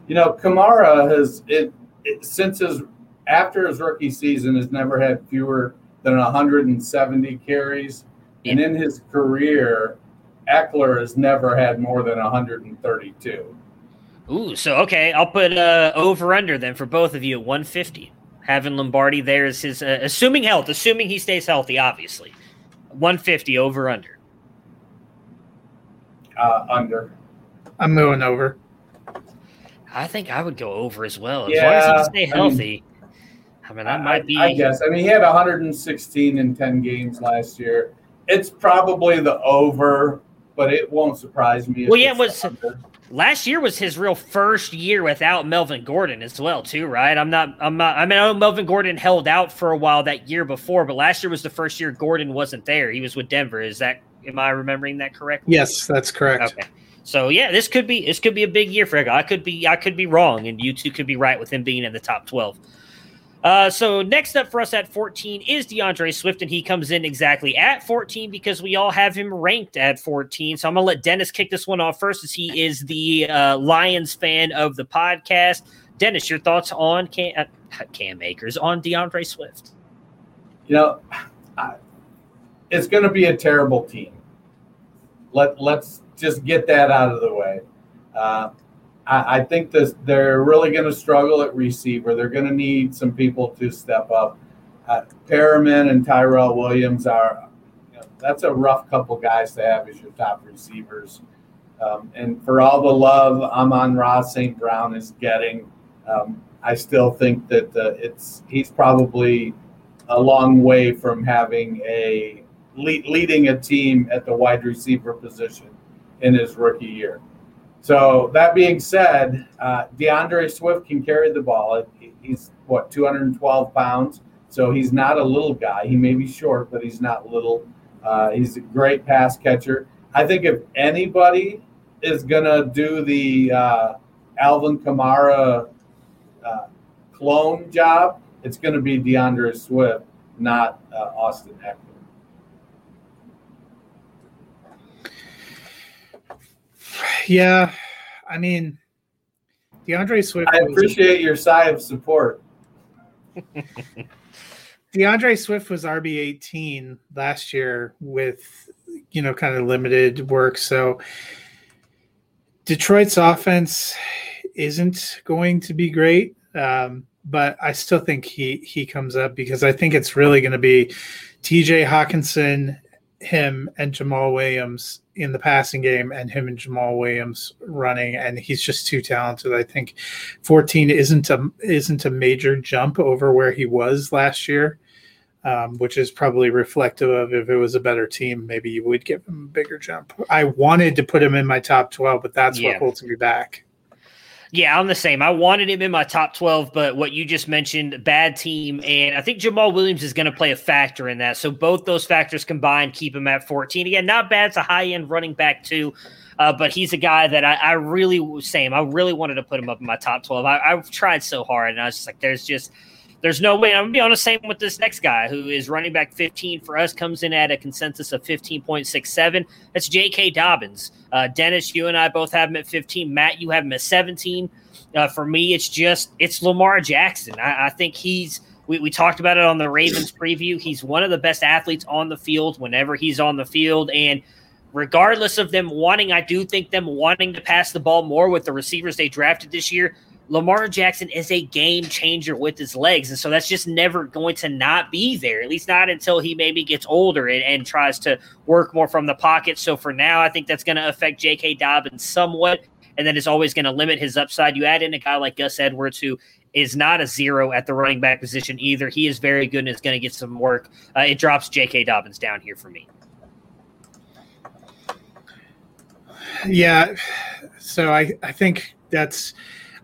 You know, Kamara has it, it since his after his rookie season has never had fewer than 170 carries, yeah. and in his career, Ekeler has never had more than 132. Ooh, so okay, I'll put uh, over under then for both of you at 150. Having Lombardi there is his uh, assuming health, assuming he stays healthy, obviously. 150 over under. Uh, under. I'm moving over. I think I would go over as well. As yeah, long as he can stay healthy. I mean, I mean that might be. I guess. I mean, he had 116 in 10 games last year. It's probably the over, but it won't surprise me. Well, yeah, it was last year was his real first year without Melvin Gordon as well, too, right? I'm not, I'm not, I mean, I know Melvin Gordon held out for a while that year before, but last year was the first year Gordon wasn't there. He was with Denver. Is that, am I remembering that correctly? Yes, that's correct. Okay. So yeah, this could be this could be a big year for him. I could be I could be wrong, and you two could be right with him being in the top twelve. Uh, so next up for us at 14 is DeAndre Swift, and he comes in exactly at 14 because we all have him ranked at 14. So I'm gonna let Dennis kick this one off first, as he is the uh, Lions fan of the podcast. Dennis, your thoughts on Cam, uh, Cam Akers on DeAndre Swift? You know, I, it's going to be a terrible team. Let Let's just get that out of the way. Uh, I, I, think this they're really going to struggle at receiver. They're going to need some people to step up. Uh, Perriman and Tyrell Williams are you know, that's a rough couple guys to have as your top receivers. Um, and for all the love Amon-Ra St. Brown is getting, um, I still think that uh, it's he's probably a long way from having a lead, leading a team at the wide receiver position in his rookie year. So that being said, uh, DeAndre Swift can carry the ball. He's what 212 pounds, so he's not a little guy. He may be short, but he's not little. Uh, he's a great pass catcher. I think if anybody is gonna do the uh, Alvin Kamara uh, clone job, it's gonna be DeAndre Swift, not uh, Austin Ekeler. Yeah, I mean, DeAndre Swift. I appreciate your sigh of support. DeAndre Swift was RB eighteen last year with you know kind of limited work, so Detroit's offense isn't going to be great. Um, but I still think he he comes up because I think it's really going to be T.J. Hockenson, him, and Jamaal Williams in the passing game and him and Jamaal Williams running, and he's just too talented. I think 14 isn't a isn't a major jump over where he was last year, um, which is probably reflective of if it was a better team, maybe you would give him a bigger jump. I wanted to put him in my top 12, but that's yeah. what holds me back. Yeah, I'm the same. I wanted him in my top 12, but what you just mentioned, bad team. And I think Jamaal Williams is going to play a factor in that. So both those factors combined keep him at 14. Again, not bad. It's a high end running back, too. Uh, but he's a guy that I, I really, same. I really wanted to put him up in my top 12. I, I've tried so hard, and I was just like, there's just – there's no way. I'm gonna be on the same with this next guy who is running back 15 for us, comes in at a consensus of 15.67. That's J.K. Dobbins. Uh, Dennis, you and I both have him at 15. Matt, you have him at 17. Uh, for me, it's just it's Lamar Jackson. I, I think he's. We, we talked about it on the Ravens preview. He's one of the best athletes on the field whenever he's on the field, and regardless of them wanting, I do think them wanting to pass the ball more with the receivers they drafted this year Lamar Jackson is a game changer with his legs. And so that's just never going to not be there, at least not until he maybe gets older and, and tries to work more from the pocket. So for now, I think that's going to affect J.K. Dobbins somewhat. And then it's always going to limit his upside. You add in a guy like Gus Edwards, who is not a zero at the running back position either. He is very good and is going to get some work. Uh, it drops J.K. Dobbins down here for me. Yeah. So I, I think that's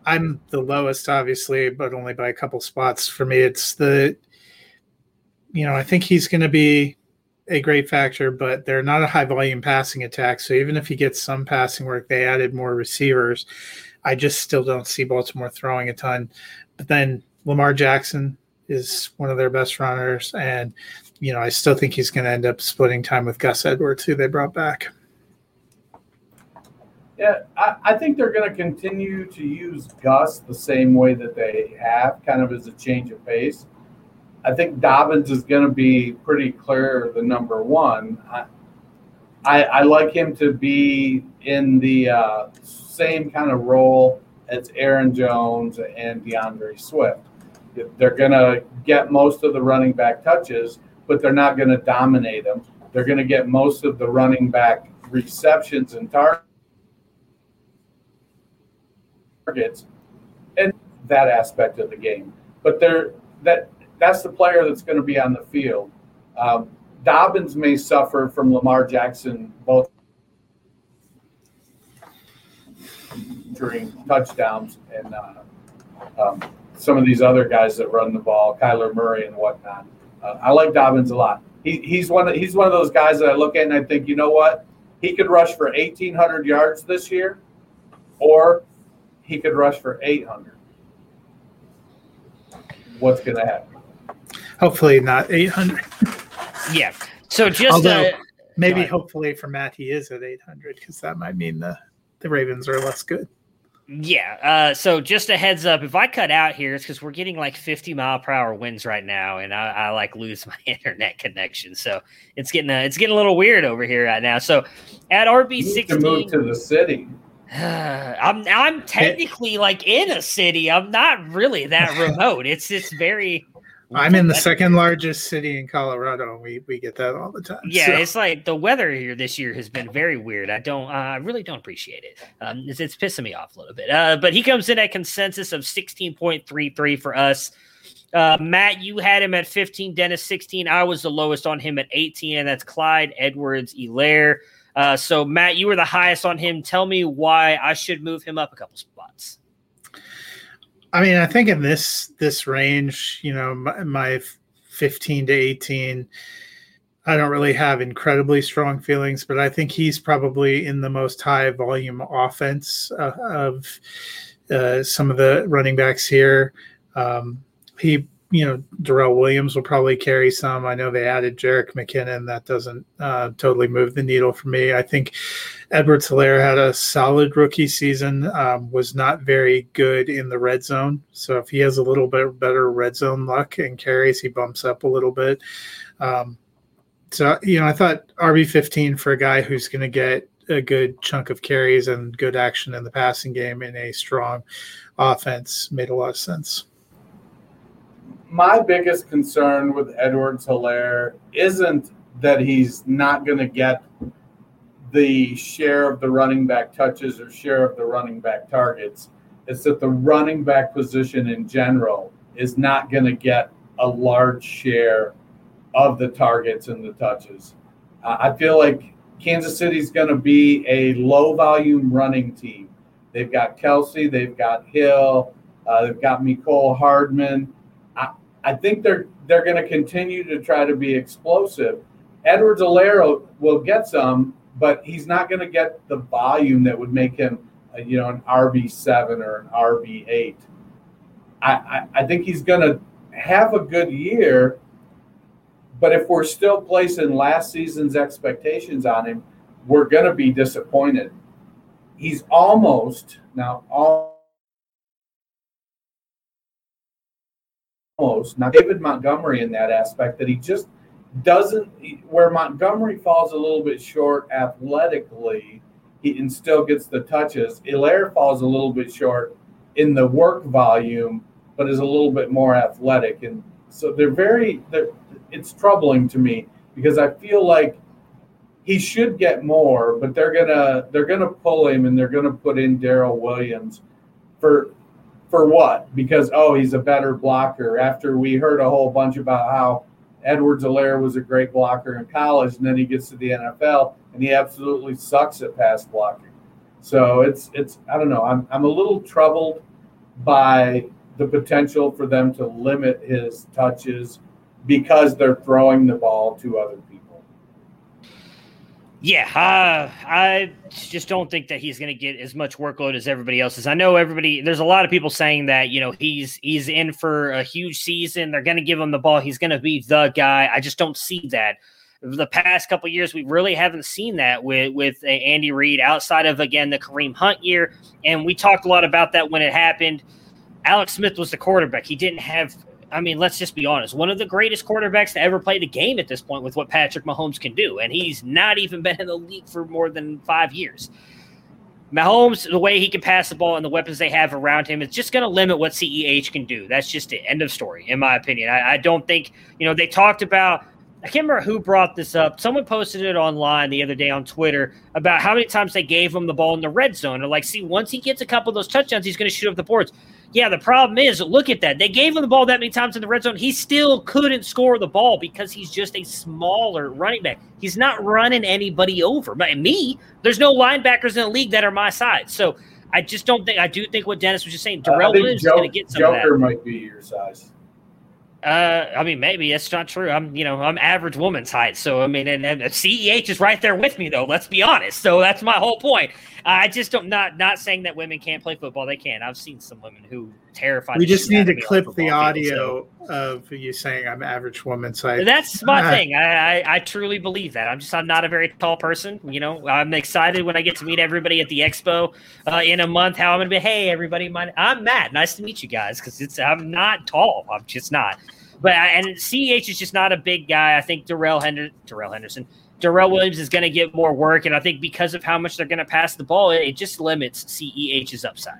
I'm the lowest, obviously, but only by a couple spots. For me, it's the, you know, I think he's going to be a great factor, but they're not a high volume passing attack. So even if he gets some passing work, they added more receivers. I just still don't see Baltimore throwing a ton. But then Lamar Jackson is one of their best runners. And, you know, I still think he's going to end up splitting time with Gus Edwards, who they brought back. Yeah, I, I think they're going to continue to use Gus the same way that they have, kind of as a change of pace. I think Dobbins is going to be pretty clear the number one. I, I, I like him to be in the uh, same kind of role as Aaron Jones and DeAndre Swift. They're going to get most of the running back touches, but they're not going to dominate them. They're going to get most of the running back receptions and targets targets and that aspect of the game. But there, that that's the player that's going to be on the field. Um, Dobbins may suffer from Lamar Jackson both during touchdowns and uh, um, some of these other guys that run the ball, Kyler Murray and whatnot. Uh, I like Dobbins a lot. He, he's one of, he's one of those guys that I look at and I think, you know what? He could rush for 1,800 yards this year, or he could rush for 800. What's going to happen? Hopefully not 800. Yeah. So just Although, uh, maybe Right. hopefully for Matt he is at 800 because that might mean the the Ravens are less good. Yeah. Uh, so just a heads up, if I cut out here, it's because we're getting like 50 mile per hour winds right now, and I, I like lose my internet connection. So it's getting uh, it's getting a little weird over here right now. So at RB You need to move 16, to the city. I'm I'm technically like in a city. I'm not really that remote. It's it's very. I'm in the second largest city in Colorado, and we, we get that all the time. Yeah, So, it's like the weather here this year has been very weird. I don't, uh, I really don't appreciate it. Um, it's, it's pissing me off a little bit. Uh, but he comes in at consensus of sixteen point three three for us. Uh, Matt, you had him at fifteen. Dennis sixteen. I was the lowest on him at eighteen, and that's Clyde Edwards-Helaire. Uh, so Matt, you were the highest on him. Tell me why I should move him up a couple spots. I mean, I think in this this range, you know, my, my 15 to 18, I don't really have incredibly strong feelings, but I think he's probably in the most high volume offense uh, of uh, some of the running backs here. Um, he, you know, Darrel Williams will probably carry some. I know they added Jerick McKinnon. That doesn't uh, totally move the needle for me. I think Edward Helaire had a solid rookie season, um, was not very good in the red zone. So if he has a little bit better red zone luck and carries, he bumps up a little bit. Um, so, you know, I thought RB15 for a guy who's going to get a good chunk of carries and good action in the passing game in a strong offense made a lot of sense. My biggest concern with Edwards-Helaire isn't that he's not going to get the share of the running back touches or share of the running back targets. It's that the running back position in general is not going to get a large share of the targets and the touches. I feel like Kansas City's going to be a low volume running team. They've got Kelce, they've got Hill, uh, they've got Mecole Hardman. I, think they're they're going to continue to try to be explosive. Edwards-Helaire will get some, but he's not going to get the volume that would make him, uh, you know, an RB seven or an RB eight. I, I, think he's going to have a good year, but if we're still placing last season's expectations on him, we're going to be disappointed. He's almost now almost now David Montgomery in that aspect that he just doesn't where Montgomery falls a little bit short athletically, he and still gets the touches. Helaire falls a little bit short in the work volume, but is a little bit more athletic. And so they're very they're, it's troubling to me because I feel like he should get more, but they're gonna they're gonna pull him and they're gonna put in Darrel Williams for for what? Because oh, he's a better blocker. After we heard a whole bunch about how Edwards-Helaire was a great blocker in college, and then he gets to the NFL and he absolutely sucks at pass blocking. So it's it's I don't know. I'm I'm a little troubled by the potential for them to limit his touches because they're throwing the ball to other people. Yeah, uh, I just don't think that he's going to get as much workload as everybody else is. I know everybody. There's a lot of people saying that you know he's he's in for a huge season. They're going to give him the ball. He's going to be the guy. I just don't see that. The past couple years, we really haven't seen that with with uh, Andy Reid outside of again the Kareem Hunt year, and we talked a lot about that when it happened. Alex Smith was the quarterback. He didn't have I mean, let's just be honest. One of the greatest quarterbacks to ever play the game at this point with what Patrick Mahomes can do. And he's not even been in the league for more than five years. Mahomes, the way he can pass the ball and the weapons they have around him, is just going to limit what CEH can do. That's just the End of story, in my opinion. I, I don't think, you know, they talked about I can't remember who brought this up. Someone posted it online the other day on Twitter about how many times they gave him the ball in the red zone. And like, see, once he gets a couple of those touchdowns, he's going to shoot up the boards. Yeah, the problem is, look at that. They gave him the ball that many times in the red zone. He still couldn't score the ball because he's just a smaller running back. He's not running anybody over. But me, there's no linebackers in the league that are my size. So I just don't think I do think what Dennis was just saying. Darrell uh, Williams Joke, is going to get some Joker of that. might be your size. Uh, I mean, maybe it's not true. I'm, you know, I'm average woman's height. So, I mean, and, and CEH is right there with me, though. Let's be honest. So that's my whole point. I just don't not not saying that women can't play football. They can. I've seen some women who terrified. We just need to clip the audio field, so. of you saying I'm average woman's height. That's my thing. I, I, I truly believe that. I'm just I'm not a very tall person. You know, I'm excited when I get to meet everybody at the expo uh, in a month. How I'm gonna be. Hey, everybody, my, I'm Matt. Nice to meet you guys. Because it's I'm not tall. I'm just not. But and CEH is just not a big guy. I think Darrell Henderson, Darrell Henderson, Darrel Williams is going to get more work, and I think because of how much they're going to pass the ball, it, just limits CEH's upside.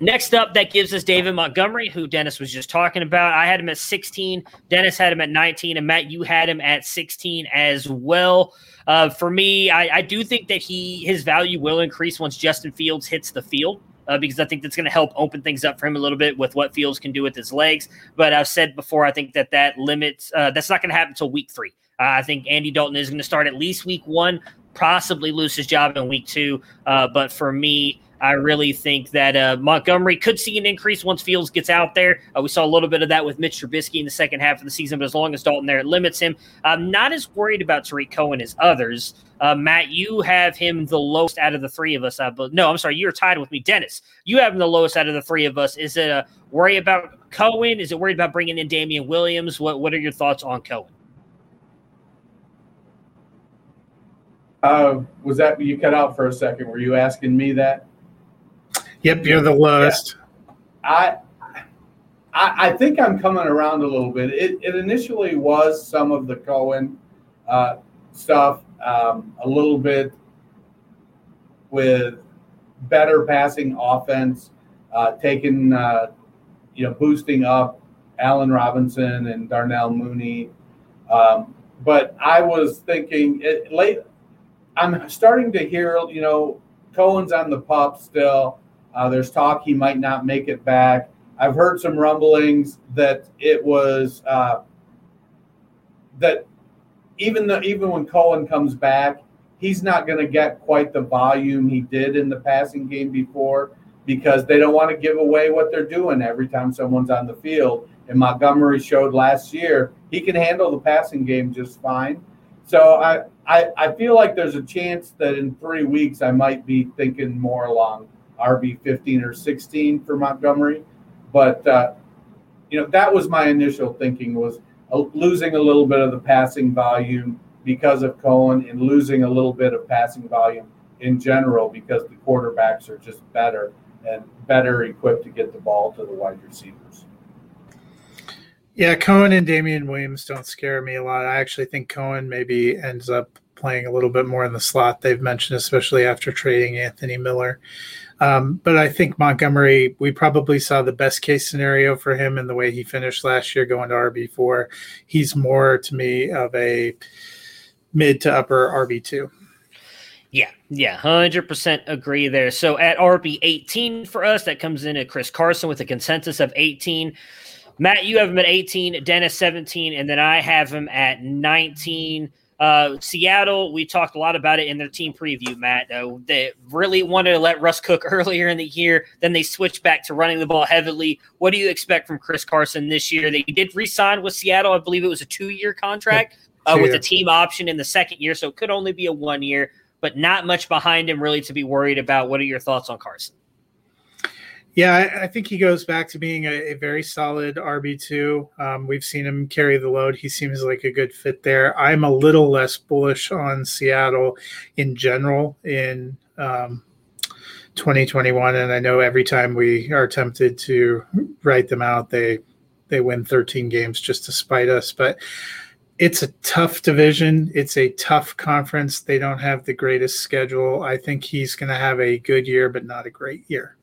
Next up, that gives us David Montgomery, who Dennis was just talking about. I had him at 16. Dennis had him at 19, and Matt, you had him at 16 as well. Uh, for me, I, I, do think that he his value will increase once Justin Fields hits the field uh, because I think that's going to help open things up for him a little bit with what Fields can do with his legs. But I've said before, I think that that limits, uh, that's not going to happen until week three. Uh, I think Andy Dalton is going to start at least week one, possibly lose his job in week two. Uh, but for me, I really think that uh, Montgomery could see an increase once Fields gets out there. Uh, we saw a little bit of that with Mitch Trubisky in the second half of the season, but as long as Dalton there, it limits him. I'm not as worried about Tarik Cohen as others. Uh, Matt, you have him the lowest out of the three of us. I believe. No, I'm sorry, you're tied with me, Dennis. You have him the lowest out of the three of us. Is it a worry about Cohen? Is it worried about bringing in Damien Williams? What What are your thoughts on Cohen? Uh, was that you cut out for a second? Were you asking me that? Yep, you're the lowest. Yeah. I, I, I think I'm coming around a little bit. It, it initially was some of the Cohen uh, stuff, um, a little bit with better passing offense, uh, taking, uh, you know, boosting up Allen Robinson and Darnell Mooney. Um, but I was thinking it, late. I'm starting to hear, you know, Cohen's on the pup still. Uh, there's talk he might not make it back. I've heard some rumblings that it was uh, that even the even when Cohen comes back, he's not going to get quite the volume he did in the passing game before because they don't want to give away what they're doing every time someone's on the field. And Montgomery showed last year he can handle the passing game just fine. So I, I, I feel like there's a chance that in three weeks I might be thinking more along RB 15 or 16 for Montgomery. But, uh, you know, that was my initial thinking was uh, losing a little bit of the passing volume because of Cohen and losing a little bit of passing volume in general because the quarterbacks are just better and better equipped to get the ball to the wide receivers. Yeah, Cohen and Damien Williams don't scare me a lot. I actually think Cohen maybe ends up playing a little bit more in the slot. They've mentioned, especially after trading Anthony Miller. Um, but I think Montgomery, we probably saw the best case scenario for him in the way he finished last year going to RB4. He's more to me of a mid to upper RB2. Yeah, yeah, 100% agree there. So at RB 18 for us, that comes in at Chris Carson with a consensus of 18. Matt, you have him at 18, Dennis 17, and then I have him at 19. Uh, Seattle, we talked a lot about it in their team preview, Matt. Uh, they really wanted to let Russ cook earlier in the year. Then they switched back to running the ball heavily. What do you expect from Chris Carson this year? He did re-sign with Seattle. I believe it was a two-year contract uh, with a team option in the second year, so it could only be a one year. But not much behind him really to be worried about. What are your thoughts on Carson? Yeah, I, I, think he goes back to being a, a very solid RB2. Um, we've seen him carry the load. He seems like a good fit there. I'm a little less bullish on Seattle in general in um, 2021. And I know every time we are tempted to write them out, they they win 13 games just to spite us. But it's a tough division. It's a tough conference. They don't have the greatest schedule. I think he's going to have a good year, but not a great year.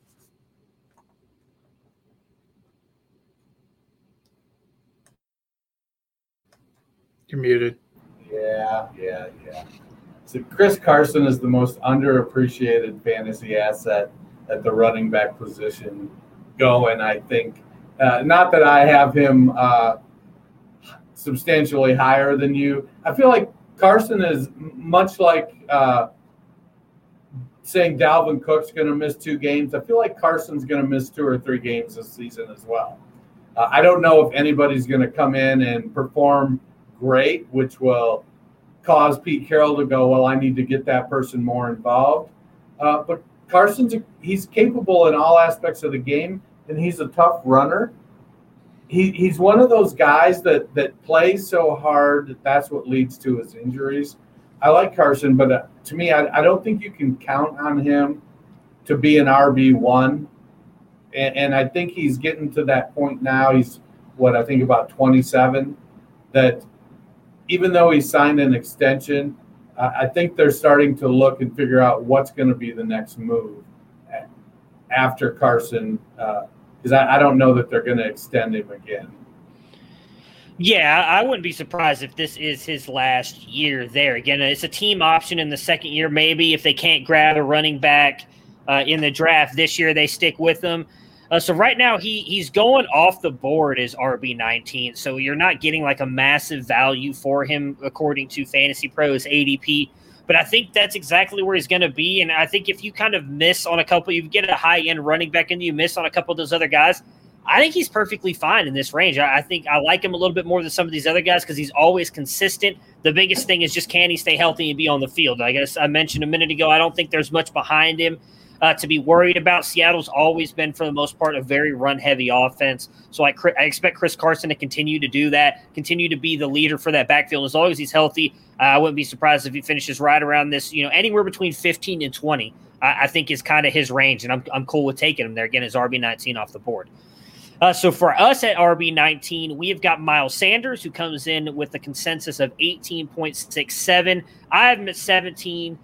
You're muted. Yeah, yeah, yeah. So Chris Carson is the most underappreciated fantasy asset at the running back position going. I think uh, not that I have him uh, substantially higher than you. I feel like Carson is much like uh, saying Dalvin Cook's going to miss two games. I feel like Carson's going to miss two or three games this season as well. Uh, I don't know if anybody's going to come in and perform great, which will cause Pete Carroll to go, well, I need to get that person more involved. Uh, but Carson's he's capable in all aspects of the game, and he's a tough runner. He, he's one of those guys that that plays so hard that that's what leads to his injuries. I like Carson, but uh, to me, I, I don't think you can count on him to be an RB one. And, and I think he's getting to that point now. He's what I think about 27. That even though he signed an extension, I think they're starting to look and figure out what's going to be the next move after Carson, because uh, I, I don't know that they're going to extend him again. Yeah, I wouldn't be surprised if this is his last year there. Again, it's a team option in the second year. Maybe if they can't grab a running back uh, in the draft this year, they stick with them. Uh, so right now he he's going off the board as RB nineteen. So you're not getting like a massive value for him according to Fantasy Pros ADP. But I think that's exactly where he's going to be. And I think if you kind of miss on a couple, you get a high end running back and you miss on a couple of those other guys. I think he's perfectly fine in this range. I, I think I like him a little bit more than some of these other guys because he's always consistent. The biggest thing is just can he stay healthy and be on the field? I guess I mentioned a minute ago. I don't think there's much behind him uh, to be worried about. Seattle's always been, for the most part, a very run heavy offense. So I, I expect Chris Carson to continue to do that, continue to be the leader for that backfield. As long as he's healthy, uh, I wouldn't be surprised if he finishes right around this, you know, anywhere between 15 and 20. I, I think is kind of his range, and I'm, I'm cool with taking him there. Again, as RB19 off the board. Uh, so for us at RB19, we have got Miles Sanders, who comes in with a consensus of 18.67. I have him at 17.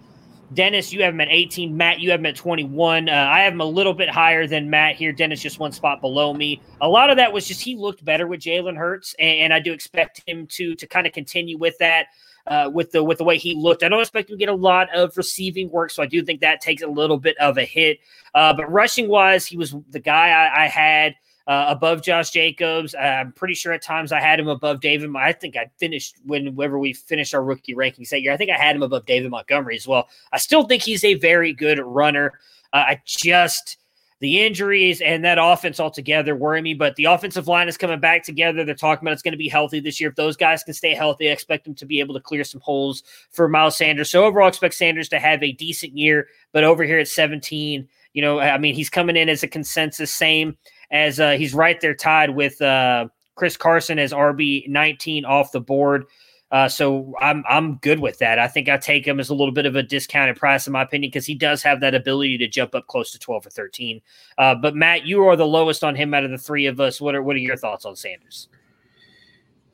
Dennis, you have him at 18. Matt, you have him at 21. Uh, I have him a little bit higher than Matt here. Dennis just one spot below me. A lot of that was just he looked better with Jalen Hurts, and, I do expect him to to kind of continue with that. Uh, with the with the way he looked, I don't expect him to get a lot of receiving work, so I do think that takes a little bit of a hit. Uh, but rushing wise, he was the guy I, I had uh, above Josh Jacobs. I'm pretty sure at times I had him above David. I think I finished whenever we finished our rookie rankings that year. I think I had him above David Montgomery as well. I still think he's a very good runner. Uh, I just the injuries and that offense altogether worry me. But the offensive line is coming back together. They're talking about it's going to be healthy this year. If those guys can stay healthy, I expect them to be able to clear some holes for Miles Sanders. So overall, I expect Sanders to have a decent year. But over here at 17, you know, I mean, he's coming in as a consensus same as uh, he's right there tied with uh, Chris Carson as RB 19 off the board. Uh, so I'm I'm good with that. I think I take him as a little bit of a discounted price in my opinion because he does have that ability to jump up close to 12 or 13. Uh, but Matt, you are the lowest on him out of the three of us. What are what are your thoughts on Sanders?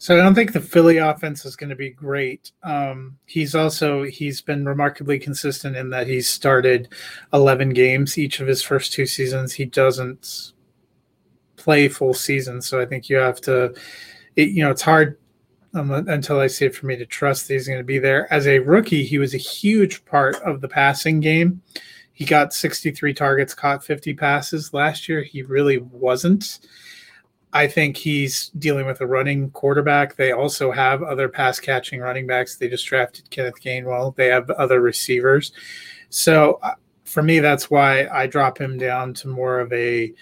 So I don't think the Philly offense is going to be great. Um, he's also he's been remarkably consistent in that he's started 11 games each of his first two seasons. He doesn't play full season. So I think you have to, it, you know, it's hard um, until I see it for me to trust that he's going to be there. As a rookie, he was a huge part of the passing game. He got 63 targets, caught 50 passes. Last year, he really wasn't. I think he's dealing with a running quarterback. They also have other pass catching running backs. They just drafted Kenneth Gainwell. They have other receivers. So uh, for me, that's why I drop him down to more of a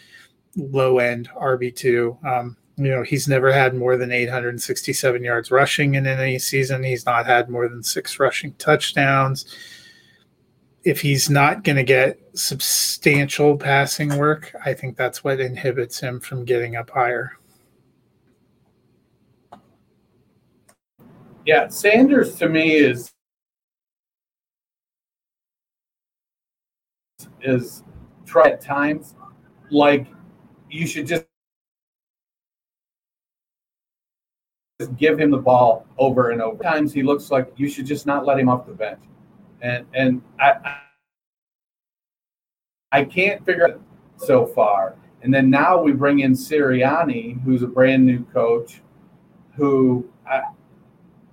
low end RB2. Um, you know, he's never had more than 867 yards rushing in any season. He's not had more than six rushing touchdowns. If he's not going to get substantial passing work, I think that's what inhibits him from getting up higher. Yeah, Sanders to me is is try at times like you should just just give him the ball over and over. Times he looks like you should just not let him off the bench, and and I I can't figure it out so far. And then now we bring in Sirianni, who's a brand new coach, who I,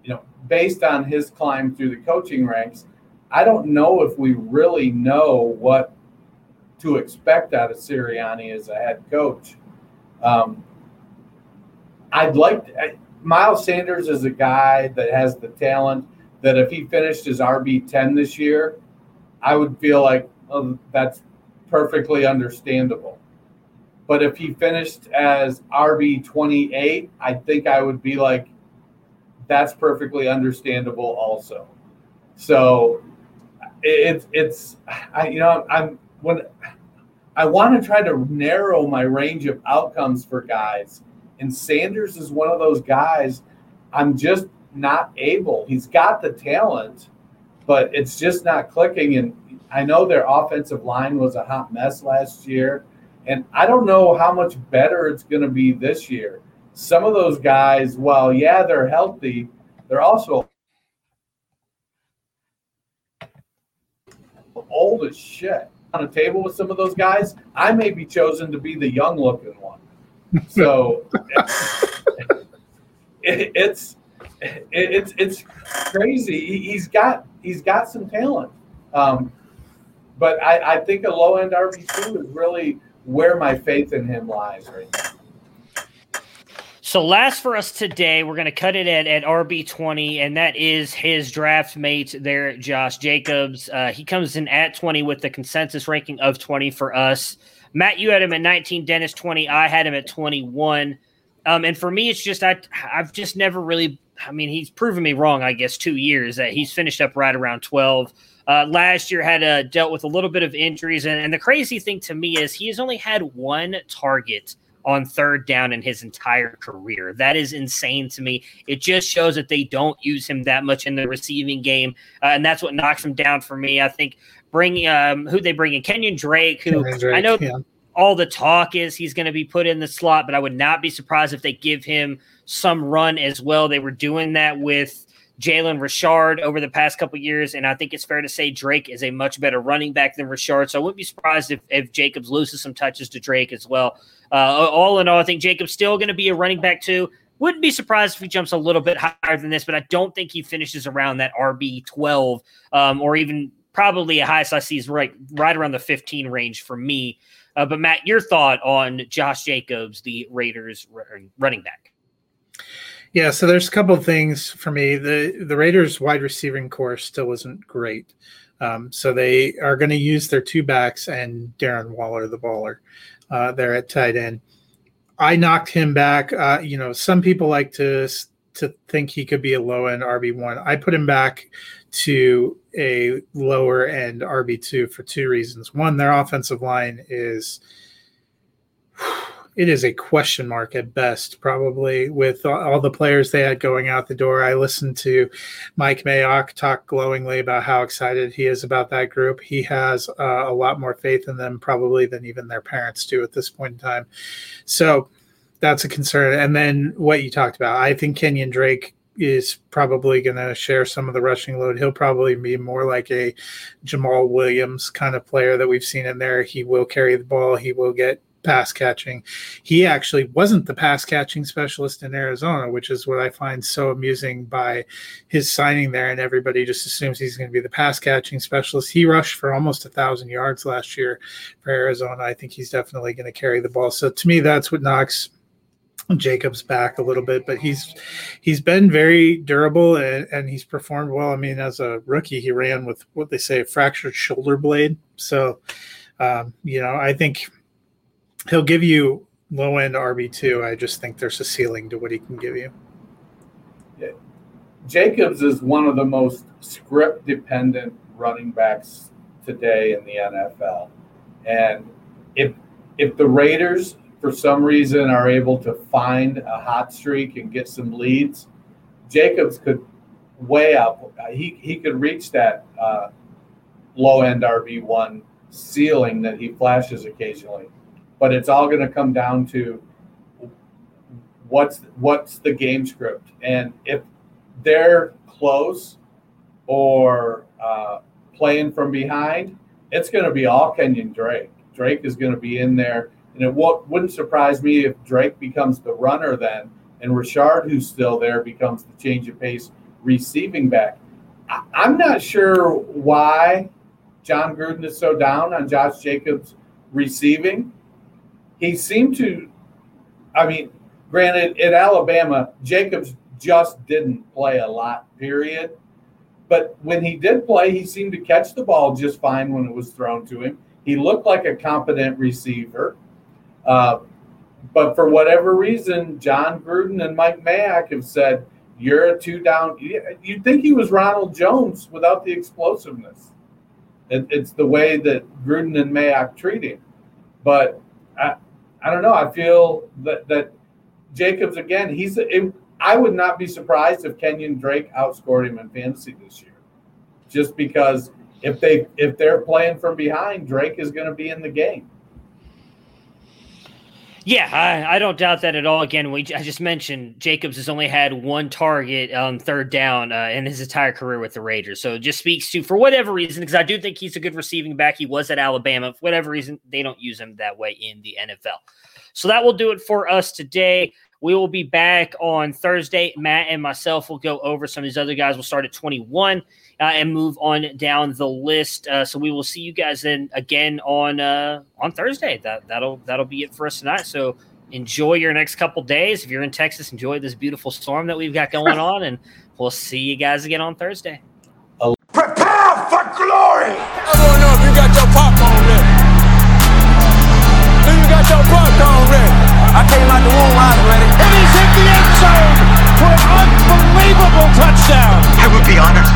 you know, based on his climb through the coaching ranks, I don't know if we really know what to expect out of Sirianni as a head coach. Um, I'd like to, I, Miles Sanders is a guy that has the talent that if he finished his RB ten this year, I would feel like oh, that's perfectly understandable. But if he finished as RB twenty eight, I think I would be like, that's perfectly understandable also. So it's it's I you know I'm when I want to try to narrow my range of outcomes for guys, and Sanders is one of those guys. I'm just not able. He's got the talent, but it's just not clicking. And I know their offensive line was a hot mess last year, and I don't know how much better it's going to be this year. Some of those guys, well, yeah, they're healthy, they're also old as shit. On a table with some of those guys, I may be chosen to be the young looking one. So it, it's it, it's it's crazy. He, has got he's got some talent, um, but I, I think a low end RB two is really where my faith in him lies right now. So last for us today, we're going to cut it at, at RB20, and that is his draft mate there, Josh Jacobs. Uh, he comes in at 20 with the consensus ranking of 20 for us. Matt, you had him at 19, Dennis 20. I had him at 21. Um, and for me, it's just I I've just never really. I mean, he's proven me wrong. I guess two years that he's finished up right around 12. Uh, last year had uh, dealt with a little bit of injuries, and, and the crazy thing to me is he has only had one target on third down in his entire career. That is insane to me. It just shows that they don't use him that much in the receiving game, uh, and that's what knocks him down for me. I think bringing um, who they bring in Kenyan Drake, who Kenyan Drake, I know. Yeah. All the talk is he's going to be put in the slot, but I would not be surprised if they give him some run as well. They were doing that with Jalen Richard over the past couple years, and I think it's fair to say Drake is a much better running back than Richard. So I wouldn't be surprised if, if Jacobs loses some touches to Drake as well. Uh, all in all, I think Jacob's still going to be a running back too. Wouldn't be surprised if he jumps a little bit higher than this, but I don't think he finishes around that RB twelve um, or even probably a highest I see is right right around the fifteen range for me. Uh, but Matt, your thought on Josh Jacobs, the Raiders running back? Yeah, so there's a couple of things for me. The the Raiders wide receiving corps still isn't great. Um, so they are going to use their two backs and Darren Waller, the baller uh, there at tight end. I knocked him back. Uh, you know, some people like to to think he could be a low end RB one. I put him back to a lower end RB two for two reasons. One, their offensive line is it is a question mark at best, probably with all the players they had going out the door. I listened to Mike Mayock talk glowingly about how excited he is about that group. He has uh, a lot more faith in them, probably, than even their parents do at this point in time. So that's a concern. And then what you talked about, I think Kenyan Drake is probably going to share some of the rushing load. He'll probably be more like a Jamaal Williams kind of player that we've seen in there. He will carry the ball. He will get pass catching. He actually wasn't the pass catching specialist in Arizona, which is what I find so amusing by his signing there. And everybody just assumes he's going to be the pass catching specialist. He rushed for almost a thousand yards last year for Arizona. I think he's definitely going to carry the ball. So to me, that's what knocks Jacobs back a little bit, but he's he's been very durable and, and, he's performed well. I mean, as a rookie, he ran with what they say a fractured shoulder blade. So, um, you know, I think he'll give you low end RB two. I just think there's a ceiling to what he can give you. Yeah. Jacobs is one of the most script dependent running backs today in the NFL, and if if the Raiders for some reason are able to find a hot streak and get some leads, Jacobs could way up. He he could reach that uh, low end RB one ceiling that he flashes occasionally but it's all going to come down to what's what's the game script and if they're close or uh, playing from behind it's going to be all Kenyan Drake drake is going to be in there and it wouldn't surprise me if drake becomes the runner then and richard who's still there becomes the change of pace receiving back. I, I'm not sure why Jon Gruden is so down on Josh Jacobs receiving. He seemed to, I mean, granted, in Alabama, Jacobs just didn't play a lot, period. But when he did play, he seemed to catch the ball just fine when it was thrown to him. He looked like a competent receiver. Uh, but for whatever reason, Jon Gruden and Mike Mayock have said, you're a two down. You'd think he was Ronald Jones without the explosiveness. It, it's the way that Gruden and Mayock treat him. But I, I don't know. I feel that, that Jacobs, again, he's. It, I would not be surprised if Kenyan Drake outscored him in fantasy this year, just because if they if they're playing from behind, Drake is going to be in the game. Yeah, I, I, don't doubt that at all. Again, we I just mentioned Jacobs has only had one target on third down uh, in his entire career with the Raiders. So it just speaks to, for whatever reason, because I do think he's a good receiving back. He was at Alabama. For whatever reason, they don't use him that way in the NFL. So that will do it for us today. We will be back on Thursday. Matt and myself will go over some of these other guys. We'll start at 21 uh, and move on down the list. Uh, so we will see you guys then again on uh, on Thursday. That that'll that'll be it for us tonight. So enjoy your next couple days. If you're in Texas, enjoy this beautiful storm that we've got going on, and we'll see you guys again on Thursday. Prepare for glory. I want to know if you got your popcorn ready. Do you got your popcorn ready? I came out the womb, I was ready. And he's hit the end zone for an unbelievable touchdown. I would be honored